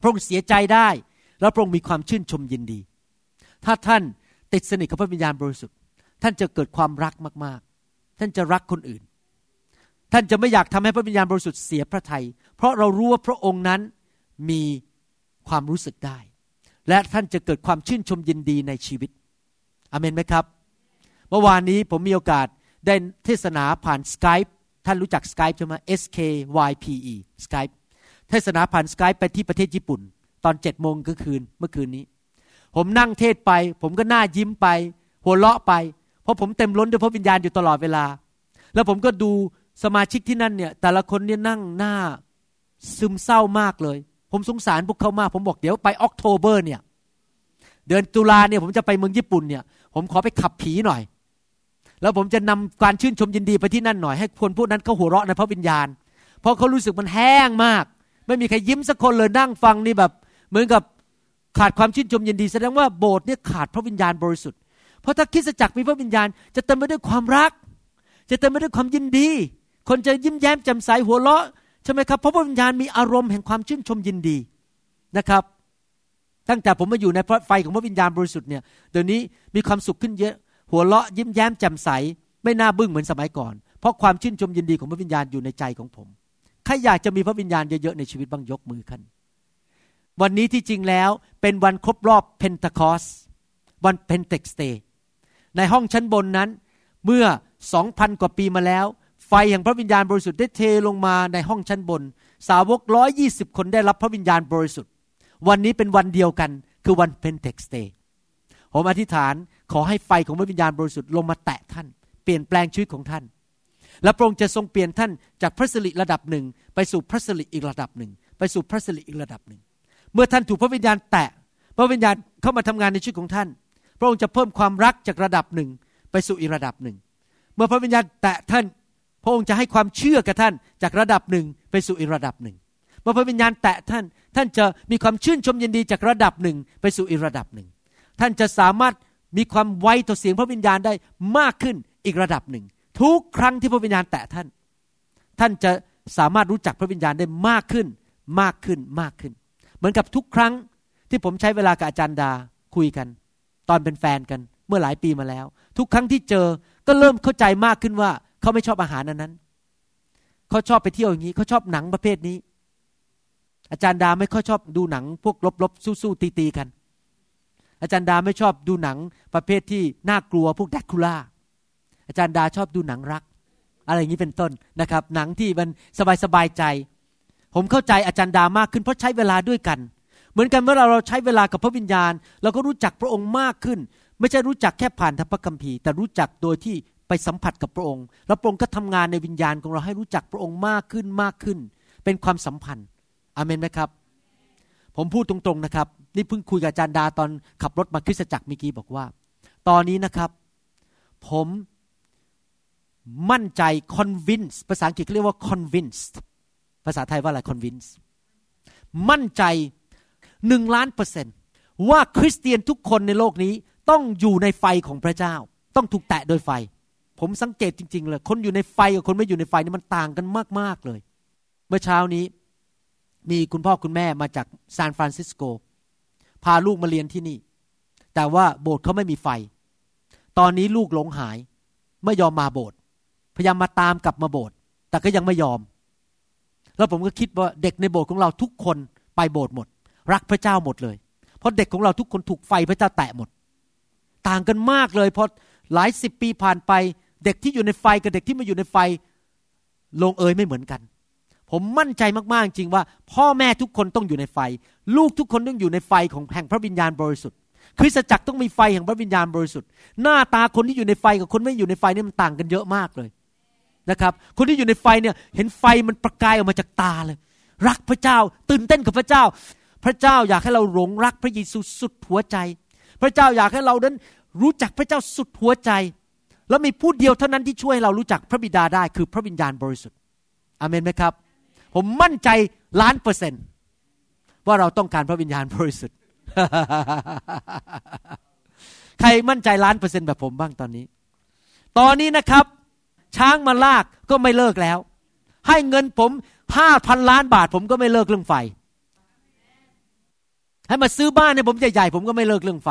พระองค์เสียใจได้ แล้วพระองค์มีความชื่นชมยินดี ถ้าท่านติดสนิทกับพระวิญญาณบริสุทธิ์ ท่านจะเกิดความรักมากๆ ท่านจะรักคนอื่น ท่านจะไม่อยากทำให้พระวิญญาณบริสุทธิ์เสียพระทยัย เพราะเรารู้ว่าพระองค์นั้นมีความรู้สึกได้ และท่านจะเกิดความชื่นชมยินดีในชีวิต อเมนไหมครับ เมื่อวานนี้ผมมีโอกาสได้เทศนาผ่านสกายท่านรู้จักสกายใช่ไหม S K Y P E สกายเทศนาผ่านสกายไปที่ประเทศญี่ปุ่น ตอนเจ็ดโมงกลางคืนเมื่อคืนนี้ ผมนั่งเทศไป ผมก็หน้ายิ้มไป หัวเราะไป เพราะผมเต็มล้นด้วยพระวิญญาณอยู่ตลอดเวลา แล้วผมก็ดูสมาชิกที่นั่นเนี่ย แต่ละคนเนี่ยนั่งหน้าซึมเศร้ามากเลย ผมสงสารพวกเขามาก ผมบอกเดี๋ยวไปออกโทเบอร์เนี่ย เดือนตุลาเนี่ยผมจะไปเมืองญี่ปุ่นเนี่ย ผมขอไปขับผีหน่อย แล้วผมจะนำการชื่นชมยินดีไปที่นั่นหน่อยให้คนพวกนั้นเขาหัวเราะในพระวิญญาณ เพราะเขารู้สึกมันแห้งมาก ไม่มีใครยิ้มสักคนเลยนั่งฟังนี่แบบ เหมือนกับ ขาดความชื่นชมยินดีแสดงว่าโบสถ์เนี่ยขาดพระวิญญาณบริสุทธิ์ เพราะถ้าคิดจักรมีพระวิญญาณ จะเต็มไปด้วยความรัก จะเต็มไปด้วยความยินดี คนจะยิ้มแย้มแจ่มใสหัวเราะใช่ไหมครับเพราะพระวิญญาณมีอารมณ์แห่งความชื่นชมยินดีนะครับ ตั้งแต่ผมมาอยู่ในพระไฟของพระวิญญาณบริสุทธิ์เนี่ยเดี๋ยวนี้มีความสุขขึ้นเยอะ หัวเราะยิ้มแย้มแจ่มใสไม่หน้าบึ้งเหมือนสมัยก่อน เพราะความชื่นชมยินดีของพระวิญญาณอยู่ในใจของผมใครอยากจะมีพระวิญญาณเยอะๆในชีวิตบ้างยกมือขึ้น วันนี้ที่จริงแล้วเป็นวันครบรอบ Pentecost วันเพนเทคอสเตในห้องชั้นบนนั้น เมื่อสองพันกว่าปีมาแล้ว ไฟแห่งพระวิญญาณบริสุทธิ์ได้เทลงมาในห้องชั้นบน สาวกร้อยี่สิบคนได้รับพระวิญญาณบริสุทธิ์ วันนี้เป็นวันเดียวกันคือวันเพนเทคสเตผมอธิษฐานขอให้ไฟของพระวิญญาณบริสุทธิ์ลงมาแตะท่าน เปลี่ยนแปลงชีวิตของท่าน และพระองค์จะทรงเปลี่ยนท่านจากพระสิริระดับหนึ่ง ไปสู่พระสิริอีกระดับหนึ่ง ไปสู่พระสิริอีกระดับหนึ่ง เมื่อท่านถูกพระวิญญาณแตะ พระวิญญาณเข้ามาทำงานในชีวิตของท่าน พระองค์จะเพิ่มความรักจากระดับหนึ่งไปสู่อีกระดับหนึ่ง เมื่อพระวิญญาณแตะท่าน พระองค์จะให้ความเชื่อกับท่านจากระดับหนึ่งไปสู่อีกระดับหนึ่ง เมื่อพระวิญญาณแตะท่าน ท่านจะมีความชื่นชมยินดีจากระดับหนึ่งไปสู่อีกระดับหนึ่ง ท่านจะสามารถมีความไวต่อเสียงพระวิญญาณได้มากขึ้นอีกระดับหนึ่ง ทุกครั้งที่พระวิญญาณแตะท่าน ท่านจะสามารถรู้จักพระวิญญาณได้มากขึ้น มากขึ้นมากขึ้น เหมือนกับทุกครั้งที่ผมใช้เวลากับอาจารย์ดาคุยกัน ตอนเป็นแฟนกันเมื่อหลายปีมาแล้ว ทุกครั้งที่เจอก็เริ่มเข้าใจมากขึ้นว่า เขาไม่ชอบอาหารอันนั้นเขาชอบไปเที่ยวอย่างนี้เขาชอบหนังประเภทนี้ อาจารย์ดาไม่ค่อยชอบดูหนัง พวกลบๆสู้ๆตีๆกัน อาจารย์ดาไม่ชอบดูหนังประเภทที่น่ากลัวพวกแดกคูล่าอาจารย์ดาชอบดูหนังรัก อะไรอย่างนี้เป็นต้นนะครับ หนังที่มันสบายๆใจ ผมเข้าใจอาจารย์ดามากขึ้นเพราะใช้เวลาด้วยกัน เหมือนกันเมื่อเราเราใช้เวลากับพระวิญญาณ เราก็รู้จักพระองค์มากขึ้น ไม่ใช่รู้จักแค่ผ่านทางพระคัมภีร์ แต่รู้จักโดยที่ไปสัมผัสกับพระองค์ แล้วพระองค์ก็ทำงานในวิญญาณของเราให้รู้จักพระองค์มากขึ้นมากขึ้น เป็นความสัมพันธ์อเมนไหมครับ ผมพูดตรงๆนะครับ นี่เพิ่งคุยกับอาจารย์ดาตอนขับรถมาคริสตจักรเมื่อกี้บอกว่า ตอนนี้นะครับ ผมมั่นใจ convince ภาษาอังกฤษเรียกว่า convinced ภาษาไทยว่าอะไร convince มั่นใจหนึ่งล้านเปอร์เซนต์ว่าคริสเตียนทุกคนในโลกนี้ต้องอยู่ในไฟของพระเจ้า ต้องถูกแตะโดยไฟ ผมสังเกตจริง ๆ เลย คนอยู่ในไฟกับคนไม่อยู่ในไฟนี่มันต่างกันมาก ๆ เลย เมื่อเช้านี้ มีคุณพ่อคุณแม่มาจากซานฟรานซิสโก พาลูกมาเรียนที่นี่ แต่ว่าโบสถ์เขาไม่มีไฟ ตอนนี้ลูกหลงหาย ไม่ยอมมาโบสถ์พยายามมาตามกลับมาโบสถ์แต่ก็ยังไม่ยอม แล้วผมก็คิดว่าเด็กในโบสถ์ของเราทุกคนไปโบสถ์หมด รักพระเจ้าหมดเลย เพราะเด็กของเราทุกคนถูกไฟพระเจ้าแตะหมด ต่างกันมากเลยเพราะหลายสิบปีผ่านไป เด็กที่อยู่ในไฟกับเด็กที่ไม่อยู่ในไฟลงเอยไม่เหมือนกัน ผมมั่นใจมากๆจริงว่า พ่อแม่ทุกคนต้องอยู่ในไฟ ลูกทุกคนต้องอยู่ในไฟของแห่งพระวิญญาณบริสุทธิ์คริสตจักรต้องมีไฟแห่งพระวิญญาณบริสุทธิ์ หน้าตาคนที่อยู่ในไฟกับคนไม่อยู่ในไฟนี่มันต่างกันเยอะมากเลย นะครับ คนที่อยู่ในไฟเนี่ยเห็นไฟมันประกายออกมาจากตาเลย รักพระเจ้า ตื่นเต้นกับพระเจ้า พระเจ้าอยากให้เราหลงรักพระเยซูสุดหัวใจ พระเจ้าอยากให้เรานั้นรู้จักพระเจ้าสุดหัวใจ แล้วมีผู้เดียวเท่านั้นที่ช่วยให้เรารู้จักพระบิดาได้คือพระวิญญาณบริสุทธิ์อเมนไหมครับ ผมมั่นใจล้านเปอร์เซนต์ว่าเราต้องการพระวิญญาณบริสุทธิ์ ใครมั่นใจล้านเปอร์เซนต์แบบผมบ้างตอนนี้ ตอนนี้นะครับ ช้างมาลากก็ไม่เลิกแล้ว ให้เงินผมห้าพันล้านบาท ผมก็ไม่เลิกเรื่องไฟ ให้มาซื้อบ้านให้ผมใหญ่ๆผมก็ไม่เลิกเรื่องไฟ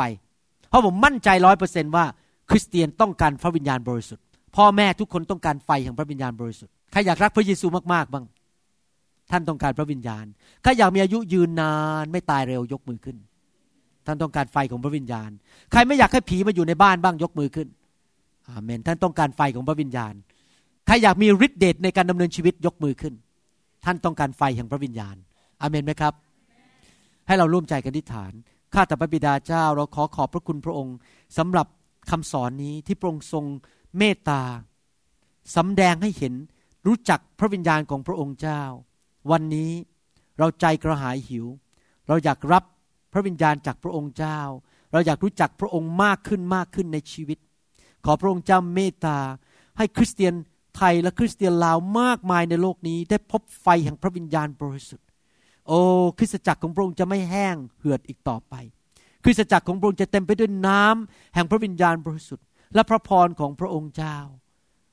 เพราะผมมั่นใจร้อยเปอร์เซนต์ว่า คริสเตียนต้องการพระวิญญาณบริสุทธิ์พ่อแม่ทุกคนต้องการไฟแห่งพระวิญญาณบริสุทธิ์ใครอยากรักพระเยซูมากๆบ้างท่านต้องการพระวิญญาณใครอยากมีอายุยืนนานไม่ตายเร็วยกมือขึ้น ท่านต้องการไฟของพระวิญญาณ ใครไม่อยากให้ผีมาอยู่ในบ้านบ้างยกมือขึ้น อาเมน ท่านต้องการไฟของพระวิญญาณ ใครอยากมีฤทธิเดชในการดำเนินชีวิตยกมือขึ้น ท่านต้องการไฟแห่งพระวิญญาณอาเมนไหมครับ ให้เราร่วมใจกันทิฏฐาน ข้าแต่พระบิดาเจ้า เราขอขอบพระคุณพระองค์สำหรับคำสอนนี้ที่พระองค์ทรงเมตตาสำแดงให้เห็นรู้จักพระวิญญาณของพระองค์เจ้า วันนี้เราใจกระหายหิว เราอยากรับพระวิญญาณจากพระองค์เจ้า เราอยากรู้จักพระองค์มากขึ้นมากขึ้นในชีวิต ขอพระองค์เจ้าเมตตาให้คริสเตียน ไทยและคริสเตียนลาวมากมายในโลกนี้ ได้พบไฟแห่งพระวิญญาณบริสุทธิ์ โอ้คริสตจักรของพระองค์จะไม่แห้งเหือดอีกต่อไป คริสตจักรของพระองค์จะเต็มไปด้วยน้ำแห่งพระวิญญาณบริสุทธิ์ และพระพรของพระองค์เจ้า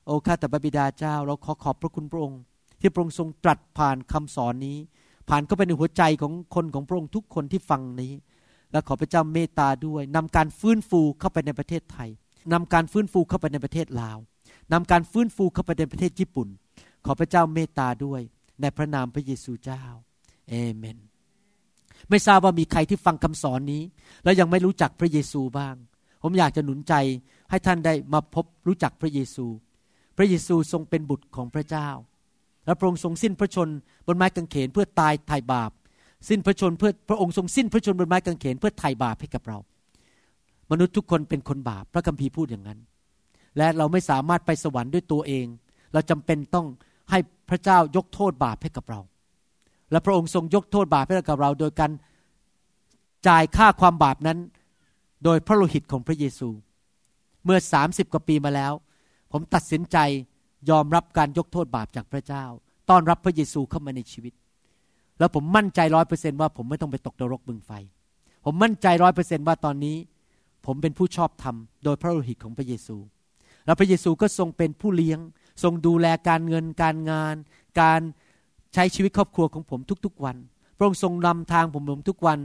โอ้ข้าแต่พรบิดาเจ้า เราขอขอบพระคุณพระองค์ ที่พระองค์ทรงตรัสผ่านคำสอนนี้ ผ่านเข้าไปในหัวใจของคนของพระองค์ทุกคนที่ฟังนี้ และขอพระเจ้าเมตตาด้วยนำการฟื้นฟูเข้าไปในประเทศไทยนำการฟื้นฟูเข้าไปในประเทศลาว นำการฟื้นฟูเข้าไปในประเทศญี่ปุ่น ขอพระเจ้าเมตตาด้วยในพระนามพระเยซูเจ้าเอเมน ไม่ทราบว่ามีใครที่ฟังคำสอนนี้ แล้วยังไม่รู้จักพระเยซูบ้าง ผมอยากจะหนุนใจให้ท่านได้มาพบรู้จักพระเยซู พระเยซูทรงเป็นบุตรของพระเจ้า และพระองค์ทรงสิ้นพระชนบนไม้กางเขนเพื่อตายไถ่บาป สิ้นพระชนเพื่อพระองค์ทรงสิ้นพระชนบนไม้กางเขนเพื่อไถ่บาปให้กับเรา มนุษย์ทุกคนเป็นคนบาป พระคัมภีร์พูดอย่างนั้น และเราไม่สามารถไปสวรรค์ด้วยตัวเอง เราจำเป็นต้องให้พระเจ้ายกโทษบาปให้กับเรา และพระองค์ทรงยกโทษบาปให้กับเรา โดยการจ่ายค่าความบาปนั้น โดยพระโลหิตของพระเยซู เมื่อสามสิบกว่าปีมาแล้ว ผมตัดสินใจยอมรับการยกโทษบาปจากพระเจ้า ต้อนรับพระเยซูเข้ามาในชีวิต แล้วผมมั่นใจร้อยเปอร์เซนว่าผมไม่ต้องไปตกนรกบึงไฟ ผมมั่นใจร้อยเปอร์เซนว่าตอนนี้ ผมเป็นผู้ชอบธรรมโดยพระโลหิตของพระเยซู แล้วพระเยซูก็ทรงเป็นผู้เลี้ยง ทรงดูแลการเงินการงาน การใช้ชีวิตครอบครัวของผมทุกๆวัน พระองค์ทรงนำทางผมผมทุกวัน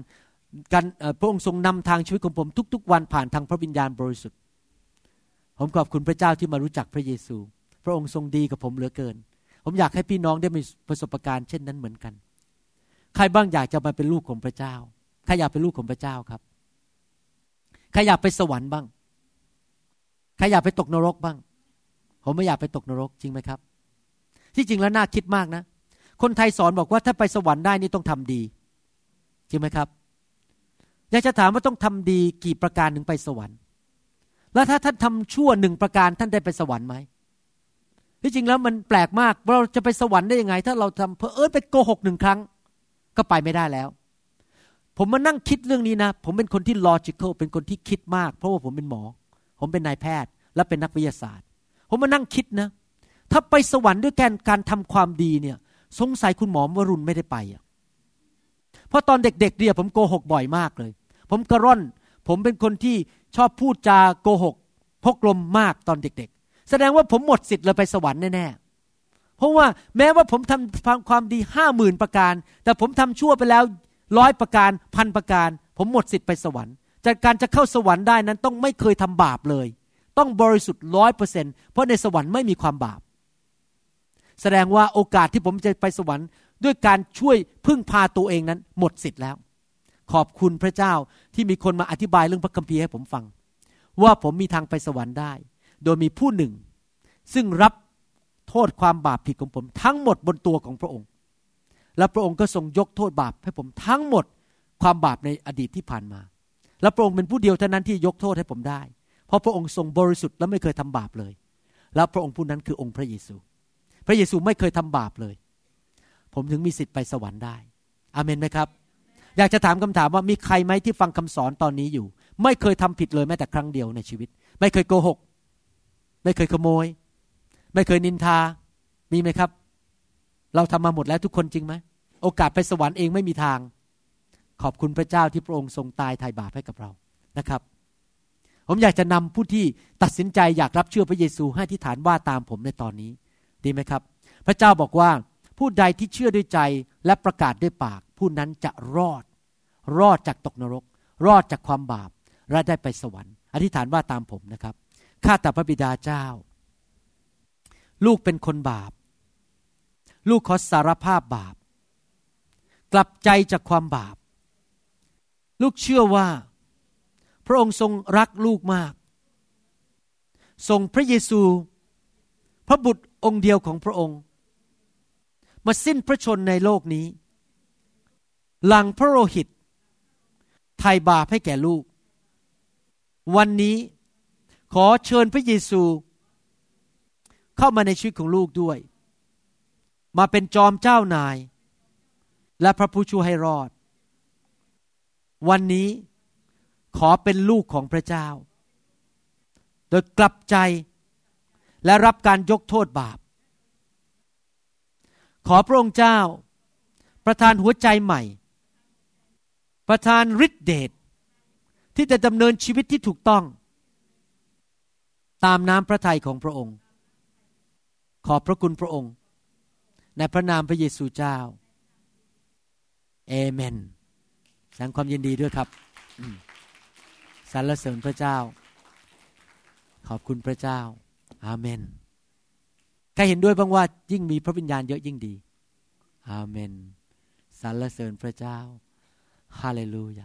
การพระองค์ทรงนำทางชีวิตของผมทุก ๆ วันผ่านทางพระวิญญาณบริสุทธิ์ ผมขอบคุณพระเจ้าที่มารู้จักพระเยซู พระองค์ทรงดีกับผมเหลือเกิน ผมอยากให้พี่น้องได้มีประสบการณ์เช่นนั้นเหมือนกัน ใครบ้างอยากจะมาเป็นลูกของพระเจ้า ใครอยากเป็นลูกของพระเจ้าครับ ใครอยากไปสวรรค์บ้าง ใครอยากไปตกนรกบ้าง ผมไม่อยากไปตกนรกจริงไหมครับ ที่จริงแล้วน่าคิดมากนะ คนไทยสอนบอกว่าถ้าไปสวรรค์ได้นี่ต้องทำดี จริงไหมครับ อยากจะถามว่าต้องทำดีกี่ประการถึงไปสวรรค์ แล้วถ้าท่านทำชั่วหนึ่งประการท่านได้ไปสวรรค์ไหมที่จริงแล้วมันแปลกมากเราจะไปสวรรค์ได้ยังไง ถ้าเราทำเพอเอิญไปโกหกหนึ่งครั้ง ก็ไปไม่ได้แล้วผมมานั่งคิดเรื่องนี้นะ ผมเป็นคนที่ logical เป็นคนที่คิดมาก เพราะว่าผมเป็นหมอ ผมเป็นนายแพทย์ และเป็นนักวิทยาศาสตร์ ผมมานั่งคิดนะ ถ้าไปสวรรค์ด้วยการการทำความดีเนี่ย สงสัยคุณหมอวรุณไม่ได้ไปอะเพราะตอนเด็กๆเนี่ยผมโกหกบ่อยมากเลย ผมกระร่อน ผมเป็นคนที่ชอบพูดจาโกหก พกลมมากตอนเด็ก ๆ แสดงว่าผมหมดสิทธิ์เลยไปสวรรค์แน่ๆ เพราะว่าแม้ว่าผมทำความดีห้าหมื่นประการ แต่ผมทำชั่วไปแล้วร้อยประการพันประการ ผมหมดสิทธิ์ไปสวรรค์ จากการจะเข้าสวรรค์ได้นั้นต้องไม่เคยทำบาปเลย ต้องบริสุทธิ์ร้อยเปอร์เซ็นเพราะในสวรรค์ไม่มีความบาป แสดงว่าโอกาสที่ผมจะไปสวรรค์ด้วยการช่วยพึ่งพาตัวเองนั้น หมดสิทธิ์แล้ว ขอบคุณพระเจ้าที่มีคนมาอธิบายเรื่องพระคัมภีร์ให้ผมฟัง ว่าผมมีทางไปสวรรค์ได้ โดยมีผู้หนึ่ง ซึ่งรับโทษความบาปผิดของผม ทั้งหมดบนตัวของพระองค์ และพระองค์ก็ทรงยกโทษบาปให้ผมทั้งหมดความบาปในอดีตที่ผ่านมา และพระองค์เป็นผู้เดียวเท่านั้นที่ยกโทษให้ผมได้ เพราะพระองค์ทรงบริสุทธิ์และไม่เคยทำบาปเลย แล้วพระองค์ผู้นั้นคือองค์พระเยซู พระเยซูไม่เคยทำบาปเลย ผมถึงมีสิทธิ์ไปสวรรค์ได้อาเมนไหมครับ อยากจะถามคำถามว่ามีใครไหมที่ฟังคำสอนตอนนี้อยู่ ไม่เคยทำผิดเลยแม้แต่ครั้งเดียวในชีวิต ไม่เคยโกหก ไม่เคยขโมย ไม่เคยนินทา มีไหมครับ เราทำมาหมดแล้วทุกคนจริงไหมโอกาสไปสวรรค์เองไม่มีทาง ขอบคุณพระเจ้าที่พระองค์ทรงตายไถ่บาปให้กับเรานะครับ ผมอยากจะนำผู้ที่ตัดสินใจอยากรับเชื่อพระเยซูให้ที่ฐานว่าตามผมในตอนนี้ ดีไหมครับ พระเจ้าบอกว่าผู้ใดที่เชื่อด้วยใจและประกาศด้วยปาก ผู้นั้นจะรอด รอดจากตกนรก รอดจากความบาปและได้ไปสวรรค์ อธิษฐานว่าตามผมนะครับข้าแต่พระบิดาเจ้า ลูกเป็นคนบาป ลูกขอสารภาพบาป กลับใจจากความบาป ลูกเชื่อว่า พระองค์ทรงรักลูกมากทรงพระเยซู พระบุตรองค์เดียวของพระองค์ มาสิ้นพระชนในโลกนี้ หลังพระโลหิตไถ่บาปให้แก่ลูก วันนี้ขอเชิญพระเยซู เข้ามาในชีวิตของลูกด้วย มาเป็นจอมเจ้านาย และพระผู้ช่วยให้รอด วันนี้ขอเป็นลูกของพระเจ้า โดยกลับใจและรับการยกโทษบาป ขอพระองค์เจ้า ประทานหัวใจใหม่ ประทานฤทธิเดชที่จะดำเนินชีวิตที่ถูกต้อง ตามน้ำพระทัยของพระองค์ ขอบพระคุณพระองค์ ในพระนามพระเยซูเจ้าเอเมน แสดงความยินดีด้วยครับสรรเสริญพระเจ้า ขอบคุณพระเจ้า อาเมนใครเห็นด้วยบ้างว่า ยิ่งมีพระวิญญาณเยอะยิ่งดี อาเมนสรรเสริญพระเจ้า ฮาเลลูยา